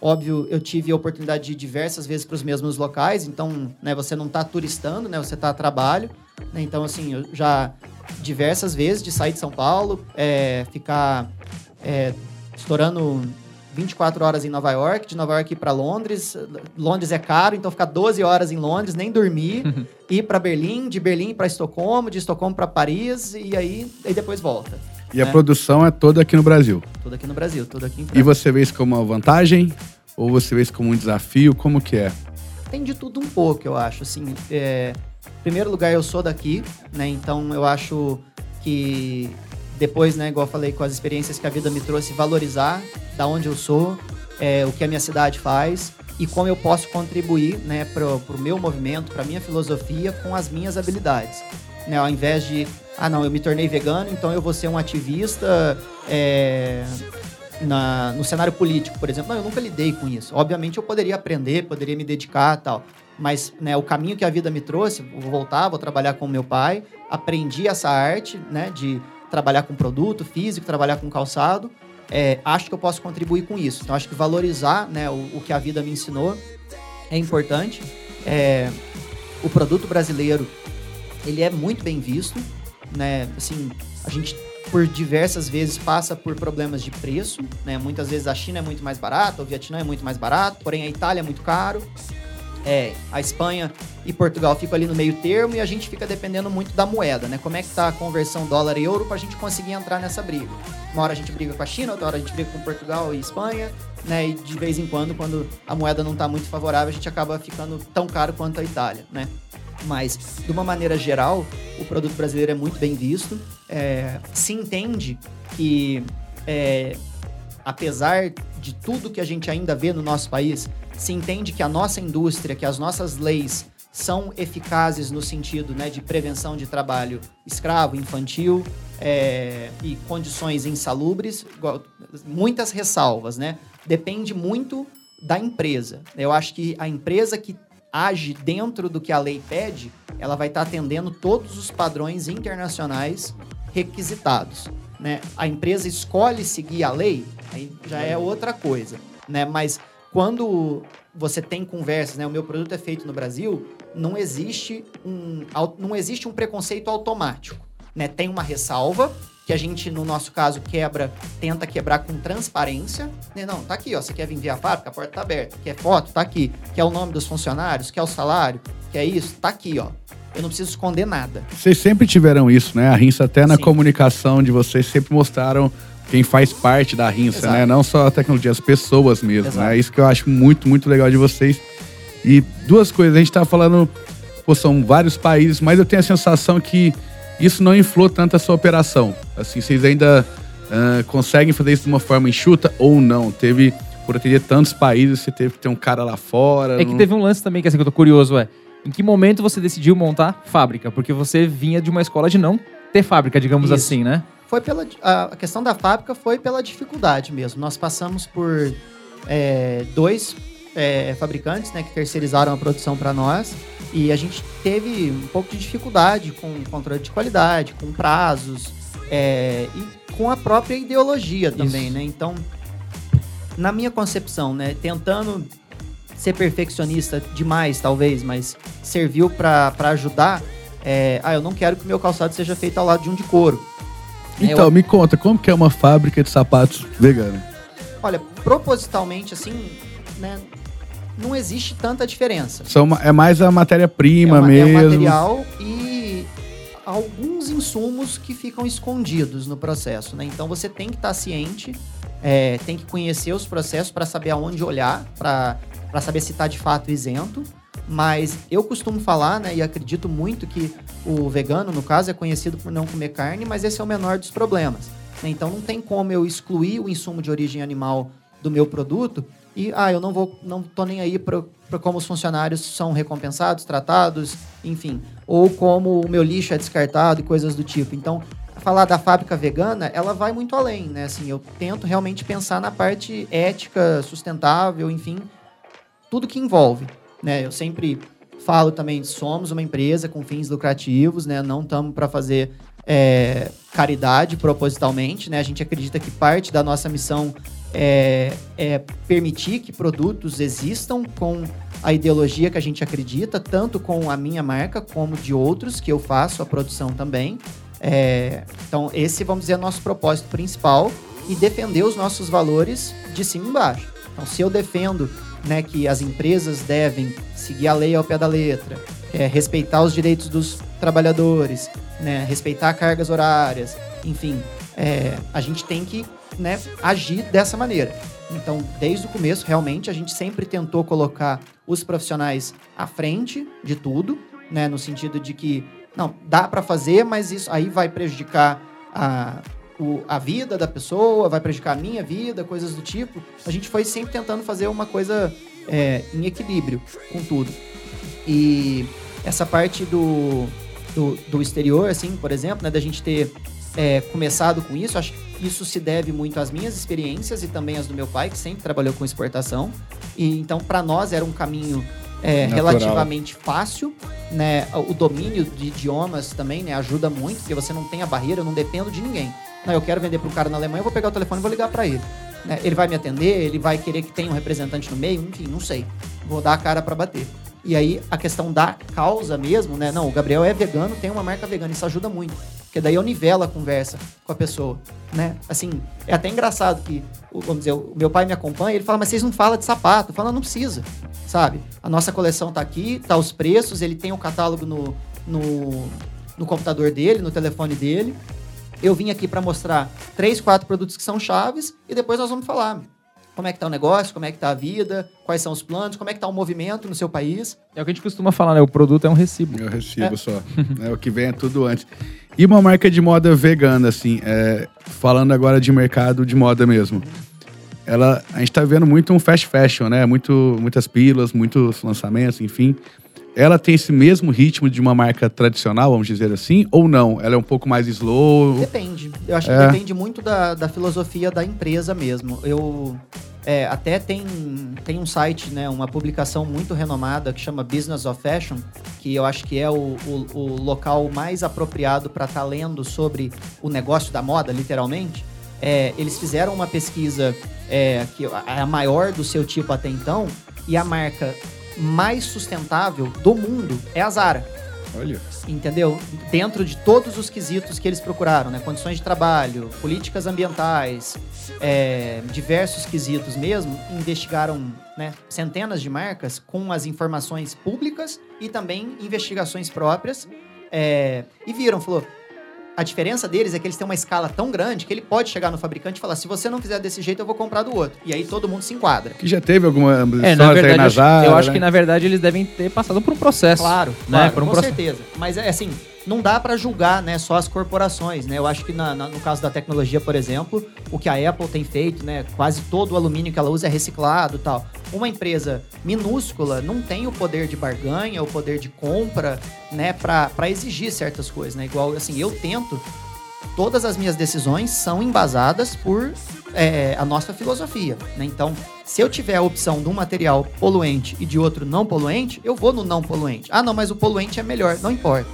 óbvio, eu tive a oportunidade de ir diversas vezes para os mesmos locais, então, né, você não está turistando, né? Você está a trabalho. Né? Então, assim, eu já diversas vezes de sair de São Paulo, é, ficar é, estourando 24 horas em Nova York, de Nova York ir para Londres. Londres é caro, então ficar 12 horas em Londres, nem dormir, uhum. ir para Berlim, de Berlim para Estocolmo, de Estocolmo para Paris e aí e depois volta. E né? a produção é toda aqui no Brasil? Toda aqui no Brasil, toda aqui em E você vê isso como uma vantagem ou você vê isso como um desafio? Como que é? Tem de tudo um pouco, eu acho. Assim, é... em primeiro lugar, eu sou daqui, né? Então eu acho que depois, né, igual eu falei, com as experiências que a vida me trouxe, valorizar da onde eu sou, é, o que a minha cidade faz e como eu posso contribuir né, para o meu movimento, para a minha filosofia com as minhas habilidades. Né, ao invés de, ah, não, eu me tornei vegano, então eu vou ser um ativista é, na, no cenário político, por exemplo. Não, eu nunca lidei com isso. Obviamente eu poderia aprender, poderia me dedicar tal. Mas né, o caminho que a vida me trouxe, vou voltar, vou trabalhar com meu pai, aprendi essa arte né, de trabalhar com produto físico, trabalhar com calçado, é, acho que eu posso contribuir com isso. Então, acho que valorizar né, o, o que a vida me ensinou é importante. É, o produto brasileiro, ele é muito bem visto, né? Assim, a gente por diversas vezes passa por problemas de preço, né? Muitas vezes a China é muito mais barata, o Vietnã é muito mais barato, porém a Itália é muito caro. É, a Espanha e Portugal ficam ali no meio termo e a gente fica dependendo muito da moeda, né? Como é que tá a conversão dólar e euro para a gente conseguir entrar nessa briga. Uma hora a gente briga com a China, outra hora a gente briga com Portugal e Espanha, né? E de vez em quando, quando a moeda não está muito favorável, a gente acaba ficando tão caro quanto a Itália, né? Mas, de uma maneira geral, o produto brasileiro é muito bem visto. É, se entende que, é, apesar de tudo que a gente ainda vê no nosso país, se entende que a nossa indústria, que as nossas leis são eficazes no sentido né, de prevenção de trabalho escravo, infantil é, e condições insalubres, muitas ressalvas, né? Depende muito da empresa. Eu acho que a empresa que age dentro do que a lei pede, ela vai estar atendendo todos os padrões internacionais requisitados. Né? A empresa escolhe seguir a lei, aí já é outra coisa. Né? Mas quando você tem conversas, né? O meu produto é feito no Brasil, não existe um, não existe um preconceito automático, né? Tem uma ressalva que a gente, no nosso caso, quebra, tenta quebrar com transparência. Né? Não, tá aqui, ó. Você quer vir ver a fábrica? A porta tá aberta. Quer foto? Tá aqui. Quer o nome dos funcionários? Quer o salário? Quer isso? Tá aqui, ó. Eu não preciso esconder nada. Vocês sempre tiveram isso, né? A Rinsa até na Sim. comunicação de vocês sempre mostraram quem faz parte da rinça, né? Exato. né? Não só a tecnologia, as pessoas mesmo, Exato. né? Isso que eu acho muito, muito legal de vocês. E duas coisas, a gente tá falando, pô, são vários países, mas eu tenho a sensação que isso não inflou tanto a sua operação. Assim, vocês ainda uh, conseguem fazer isso de uma forma enxuta ou não? Teve, por ter tantos países, você teve que ter um cara lá fora. É não... que teve um lance também que assim que eu tô curioso, é. Em que momento você decidiu montar fábrica? Porque você vinha de uma escola de não ter fábrica, digamos isso. assim, né? foi pela a questão da fábrica foi pela dificuldade mesmo. Nós passamos por é, dois é, fabricantes, né, que terceirizaram a produção para nós e a gente teve um pouco de dificuldade com controle de qualidade, com prazos é, e com a própria ideologia também, Isso. né? Então, na minha concepção, né, tentando ser perfeccionista demais, talvez, mas serviu para ajudar. É, ah, eu não quero que o meu calçado seja feito ao lado de um de couro Então, me conta, como que é uma fábrica de sapatos vegana? Olha, propositalmente, assim, né, não existe tanta diferença. São, é mais a matéria-prima é, uma- mesmo. é o material e alguns insumos que ficam escondidos no processo, né? Então você tem que estar ciente, é, tem que conhecer os processos para saber aonde olhar, para saber se está de fato isento. Mas eu costumo falar, né, e acredito muito que o vegano, no caso, é conhecido por não comer carne, mas esse é o menor dos problemas. né? Então não tem como eu excluir o insumo de origem animal do meu produto e ah, eu não vou, não tô nem aí para como os funcionários são recompensados, tratados, enfim, ou como o meu lixo é descartado e coisas do tipo. Então, falar da fábrica vegana, ela vai muito além, né? Assim, eu tento realmente pensar na parte ética, sustentável, enfim, tudo que envolve, né? Eu sempre falo também, somos uma empresa com fins lucrativos, né? Não estamos para fazer é, caridade propositalmente, né? A gente acredita que parte da nossa missão é, é permitir que produtos existam com a ideologia que a gente acredita, tanto com a minha marca como de outros que eu faço a produção também. É, então, esse, vamos dizer, é o nosso propósito principal e defender os nossos valores de cima e embaixo. Então, se eu defendo né, que as empresas devem seguir a lei ao pé da letra, é, respeitar os direitos dos trabalhadores, né, respeitar cargas horárias, enfim, é, a gente tem que né, agir dessa maneira. Então, desde o começo, realmente, a gente sempre tentou colocar os profissionais à frente de tudo, né, no sentido de que não dá para fazer, mas isso aí vai prejudicar a, o, a vida da pessoa, vai prejudicar a minha vida, coisas do tipo. A gente foi sempre tentando fazer uma coisa é, em equilíbrio com tudo. E essa parte do, do, do exterior, assim, por exemplo, né, da gente ter é, começado com isso, acho que isso se deve muito às minhas experiências e também às do meu pai, que sempre trabalhou com exportação. E então, para nós, era um caminho é, relativamente fácil, né? O domínio de idiomas também, né, ajuda muito, porque você não tem a barreira, eu não dependo de ninguém. Não, eu quero vender para um cara na Alemanha, eu vou pegar o telefone e vou ligar para ele. né? Ele vai me atender, ele vai querer que tenha um representante no meio, enfim, não sei. Vou dar a cara para bater. E aí, a questão da causa mesmo, né? Não, o Gabriel é vegano, tem uma marca vegana, isso ajuda muito. Porque daí eu nivelo a conversa com a pessoa, né? Assim, é até engraçado que, vamos dizer, o meu pai me acompanha, ele fala, mas vocês não falam de sapato. Eu falo, não precisa, sabe? A nossa coleção tá aqui, tá os preços, ele tem o catálogo no, no, no computador dele, no telefone dele. Eu vim aqui para mostrar três, quatro produtos que são chaves e depois nós vamos falar como é que tá o negócio, como é que tá a vida, quais são os planos, como é que tá o movimento no seu país. É o que a gente costuma falar, né? O produto é um recibo. Eu recebo só. É, o que vem é tudo antes. E uma marca de moda vegana, assim, é, falando agora de mercado de moda mesmo. Ela, a gente tá vendo muito um fast fashion, né? Muito, muitas pílulas, muitos lançamentos, enfim. Ela tem esse mesmo ritmo de uma marca tradicional, vamos dizer assim, ou não? Ela é um pouco mais slow? Depende. Eu acho É. que depende muito da, da filosofia da empresa mesmo. Eu é, até tem, tem um site, né, uma publicação muito renomada que chama Business of Fashion, que eu acho que é o, o, o local mais apropriado para estar lendo sobre o negócio da moda, literalmente. É, eles fizeram uma pesquisa é, que é a maior do seu tipo até então, e a marca mais sustentável do mundo é a Zara Olha. entendeu? Dentro de todos os quesitos que eles procuraram, né? Condições de trabalho, políticas ambientais, é, diversos quesitos mesmo, investigaram né, centenas de marcas com as informações públicas e também investigações próprias é, e viram, falou. A diferença deles é que eles têm uma escala tão grande que ele pode chegar no fabricante e falar: se você não fizer desse jeito, eu vou comprar do outro. E aí todo mundo se enquadra. Que já teve alguma É, na verdade, na eu eu acho né? que na verdade eles devem ter passado por um processo. Claro, né? claro, Por um com processo. certeza. Mas é assim, não dá pra julgar, né, só as corporações, né? Eu acho que na- na- no caso da tecnologia, por exemplo, o que a Apple tem feito, né, quase todo o alumínio que ela usa é reciclado, tal. Uma empresa minúscula não tem o poder de barganha, o poder de compra, né, pra exigir certas coisas, né? Igual assim, eu tento todas as minhas decisões são embasadas por é, a nossa filosofia. Né? Então, se eu tiver a opção de um material poluente e de outro não poluente, eu vou no não poluente. Ah, não, mas o poluente é melhor. Não importa.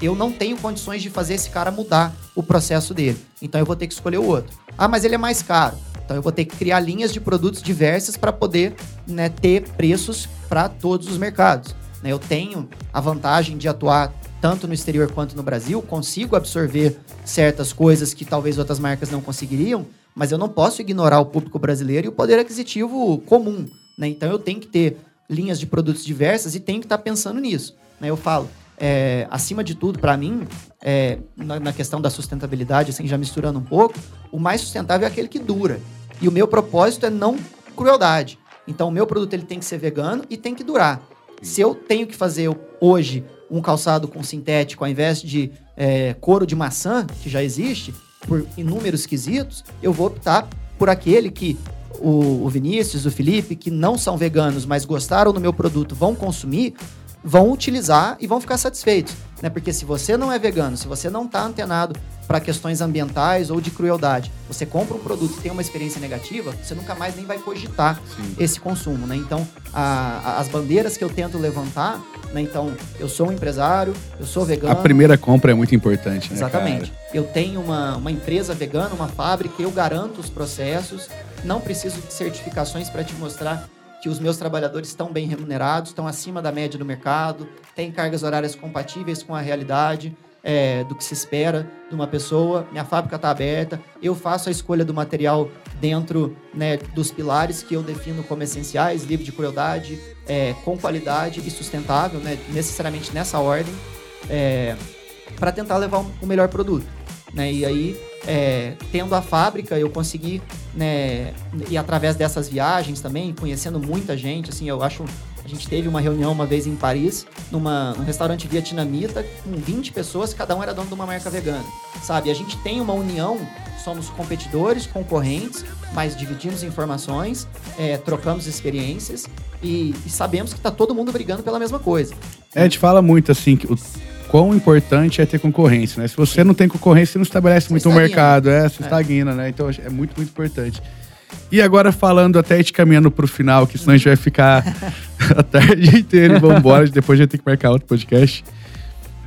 Eu não tenho condições de fazer esse cara mudar o processo dele. Então, eu vou ter que escolher o outro. Ah, mas ele é mais caro. Então, eu vou ter que criar linhas de produtos diversas para poder né, ter preços para todos os mercados. né? Eu tenho a vantagem de atuar tanto no exterior quanto no Brasil, consigo absorver certas coisas que talvez outras marcas não conseguiriam, mas eu não posso ignorar o público brasileiro e o poder aquisitivo comum. Né? Então eu tenho que ter linhas de produtos diversas e tenho que estar pensando nisso. Né? Eu falo, é, acima de tudo, para mim, é, na, na, questão da sustentabilidade, assim, já misturando um pouco, o mais sustentável é aquele que dura. E o meu propósito é não crueldade. Então, o meu produto ele tem que ser vegano e tem que durar. Se eu tenho que fazer hoje um calçado com sintético ao invés de é, couro de maçã, que já existe, por inúmeros quesitos, eu vou optar por aquele que o, o Vinícius, o Felipe, que não são veganos, mas gostaram do meu produto, vão consumir, vão utilizar e vão ficar satisfeitos. Né? Porque se você não é vegano, se você não está antenado para questões ambientais ou de crueldade, você compra um produto e tem uma experiência negativa, você nunca mais nem vai cogitar Sim. esse consumo. Né? Então, a, a, as bandeiras que eu tento levantar, né? então, eu sou um empresário, eu sou vegano. A primeira compra é muito importante. Né, Exatamente. Cara? Eu tenho uma, uma empresa vegana, uma fábrica, eu garanto os processos, não preciso de certificações para te mostrar que os meus trabalhadores estão bem remunerados, estão acima da média do mercado, têm cargas horárias compatíveis com a realidade é, do que se espera de uma pessoa. Minha fábrica está aberta, eu faço a escolha do material dentro né, dos pilares que eu defino como essenciais, livre de crueldade, é, com qualidade e sustentável, né, necessariamente nessa ordem, é, para tentar levar um, um melhor produto. Né? E aí é, tendo a fábrica, eu consegui, né, e através dessas viagens também, conhecendo muita gente, assim, eu acho. A gente teve uma reunião uma vez em Paris, numa, num restaurante vietnamita, com 20 pessoas, cada um era dono de uma marca vegana, sabe? A gente tem uma união, somos competidores, concorrentes, mas dividimos informações, é, trocamos experiências e, e sabemos que está todo mundo brigando pela mesma coisa. É, a gente fala muito assim que o quão importante é ter concorrência, né? Se você não tem concorrência, você não estabelece você muito o um mercado, é, você é. estagna, né? Então é muito, muito importante. E agora falando até te caminhando para o final, que senão a gente vai ficar a tarde inteira e vamos embora, depois a gente tem que marcar outro podcast.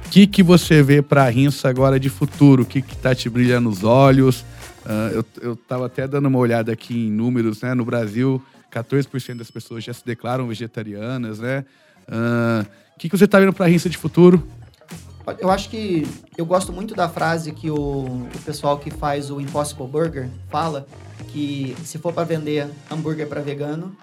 O que, que você vê para a Rinça agora de futuro? O que, que tá te brilhando nos olhos? Uh, eu, eu tava até dando uma olhada aqui em números, né? No Brasil, 14% das pessoas já se declaram vegetarianas, né? Uh, o que, que você está vendo para a Rinça de futuro? Eu acho que eu gosto muito da frase que o, o pessoal que faz o Impossible Burger fala, que se for para vender hambúrguer para vegano,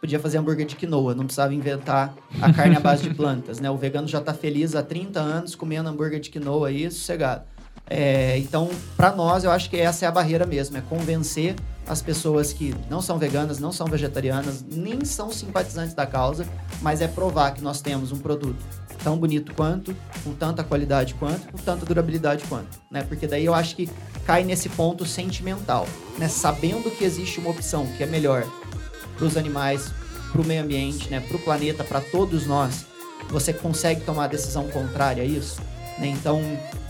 podia fazer hambúrguer de quinoa, não precisava inventar a carne à base de plantas, né? O vegano já está feliz há 30 anos comendo hambúrguer de quinoa aí, sossegado. É, então, para nós, eu acho que essa é a barreira mesmo, é convencer as pessoas que não são veganas, não são vegetarianas, nem são simpatizantes da causa, mas é provar que nós temos um produto tão bonito quanto, com tanta qualidade quanto, com tanta durabilidade quanto, né? Porque daí eu acho que cai nesse ponto sentimental, né? Sabendo que existe uma opção que é melhor para os animais, para o meio ambiente, né? Para o planeta, para todos nós, você consegue tomar a decisão contrária a isso, né? Então,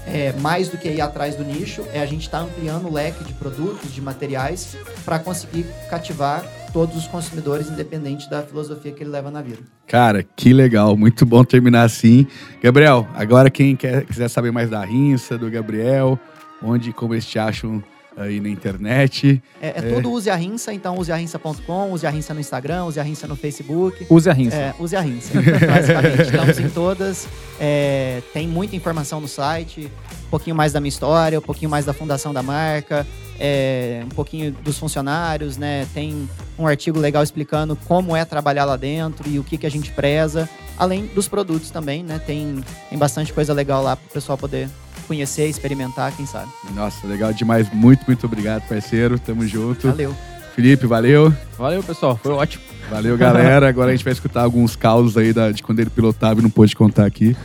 é, mais do que ir atrás do nicho, é a gente estar tá ampliando o leque de produtos, de materiais, para conseguir cativar todos os consumidores, independente da filosofia que ele leva na vida. Cara, que legal, muito bom terminar assim. Gabriel, agora quem quer, quiser saber mais da Rinça, do Gabriel, onde como eles te acham aí na internet. É, é, é. tudo Use a Rinça, então usearinça.com, use a Rinça no Instagram, use a Rinça no Facebook. Use a Rinça. É, use a Rinça, basicamente. Estamos em todas. É, tem muita informação no site, um pouquinho mais da minha história, um pouquinho mais da fundação da marca, é, um pouquinho dos funcionários, né? Tem um artigo legal explicando como é trabalhar lá dentro e o que, que a gente preza. Além dos produtos também, né? Tem, tem bastante coisa legal lá para o pessoal poder conhecer, experimentar, quem sabe. Nossa, legal demais. Muito, muito obrigado, parceiro. Tamo junto. Valeu. Felipe, valeu. Valeu, pessoal. Foi ótimo. Valeu, galera. Agora a gente vai escutar alguns causos aí da, de quando ele pilotava e não pôde contar aqui.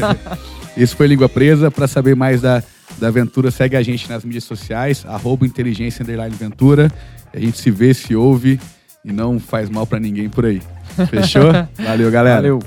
Esse foi Língua Presa. Para saber mais da, da aventura, segue a gente nas mídias sociais, arroba inteligência Ventura. A gente se vê, se ouve e não faz mal para ninguém por aí. Fechou? Valeu, galera. Valeu.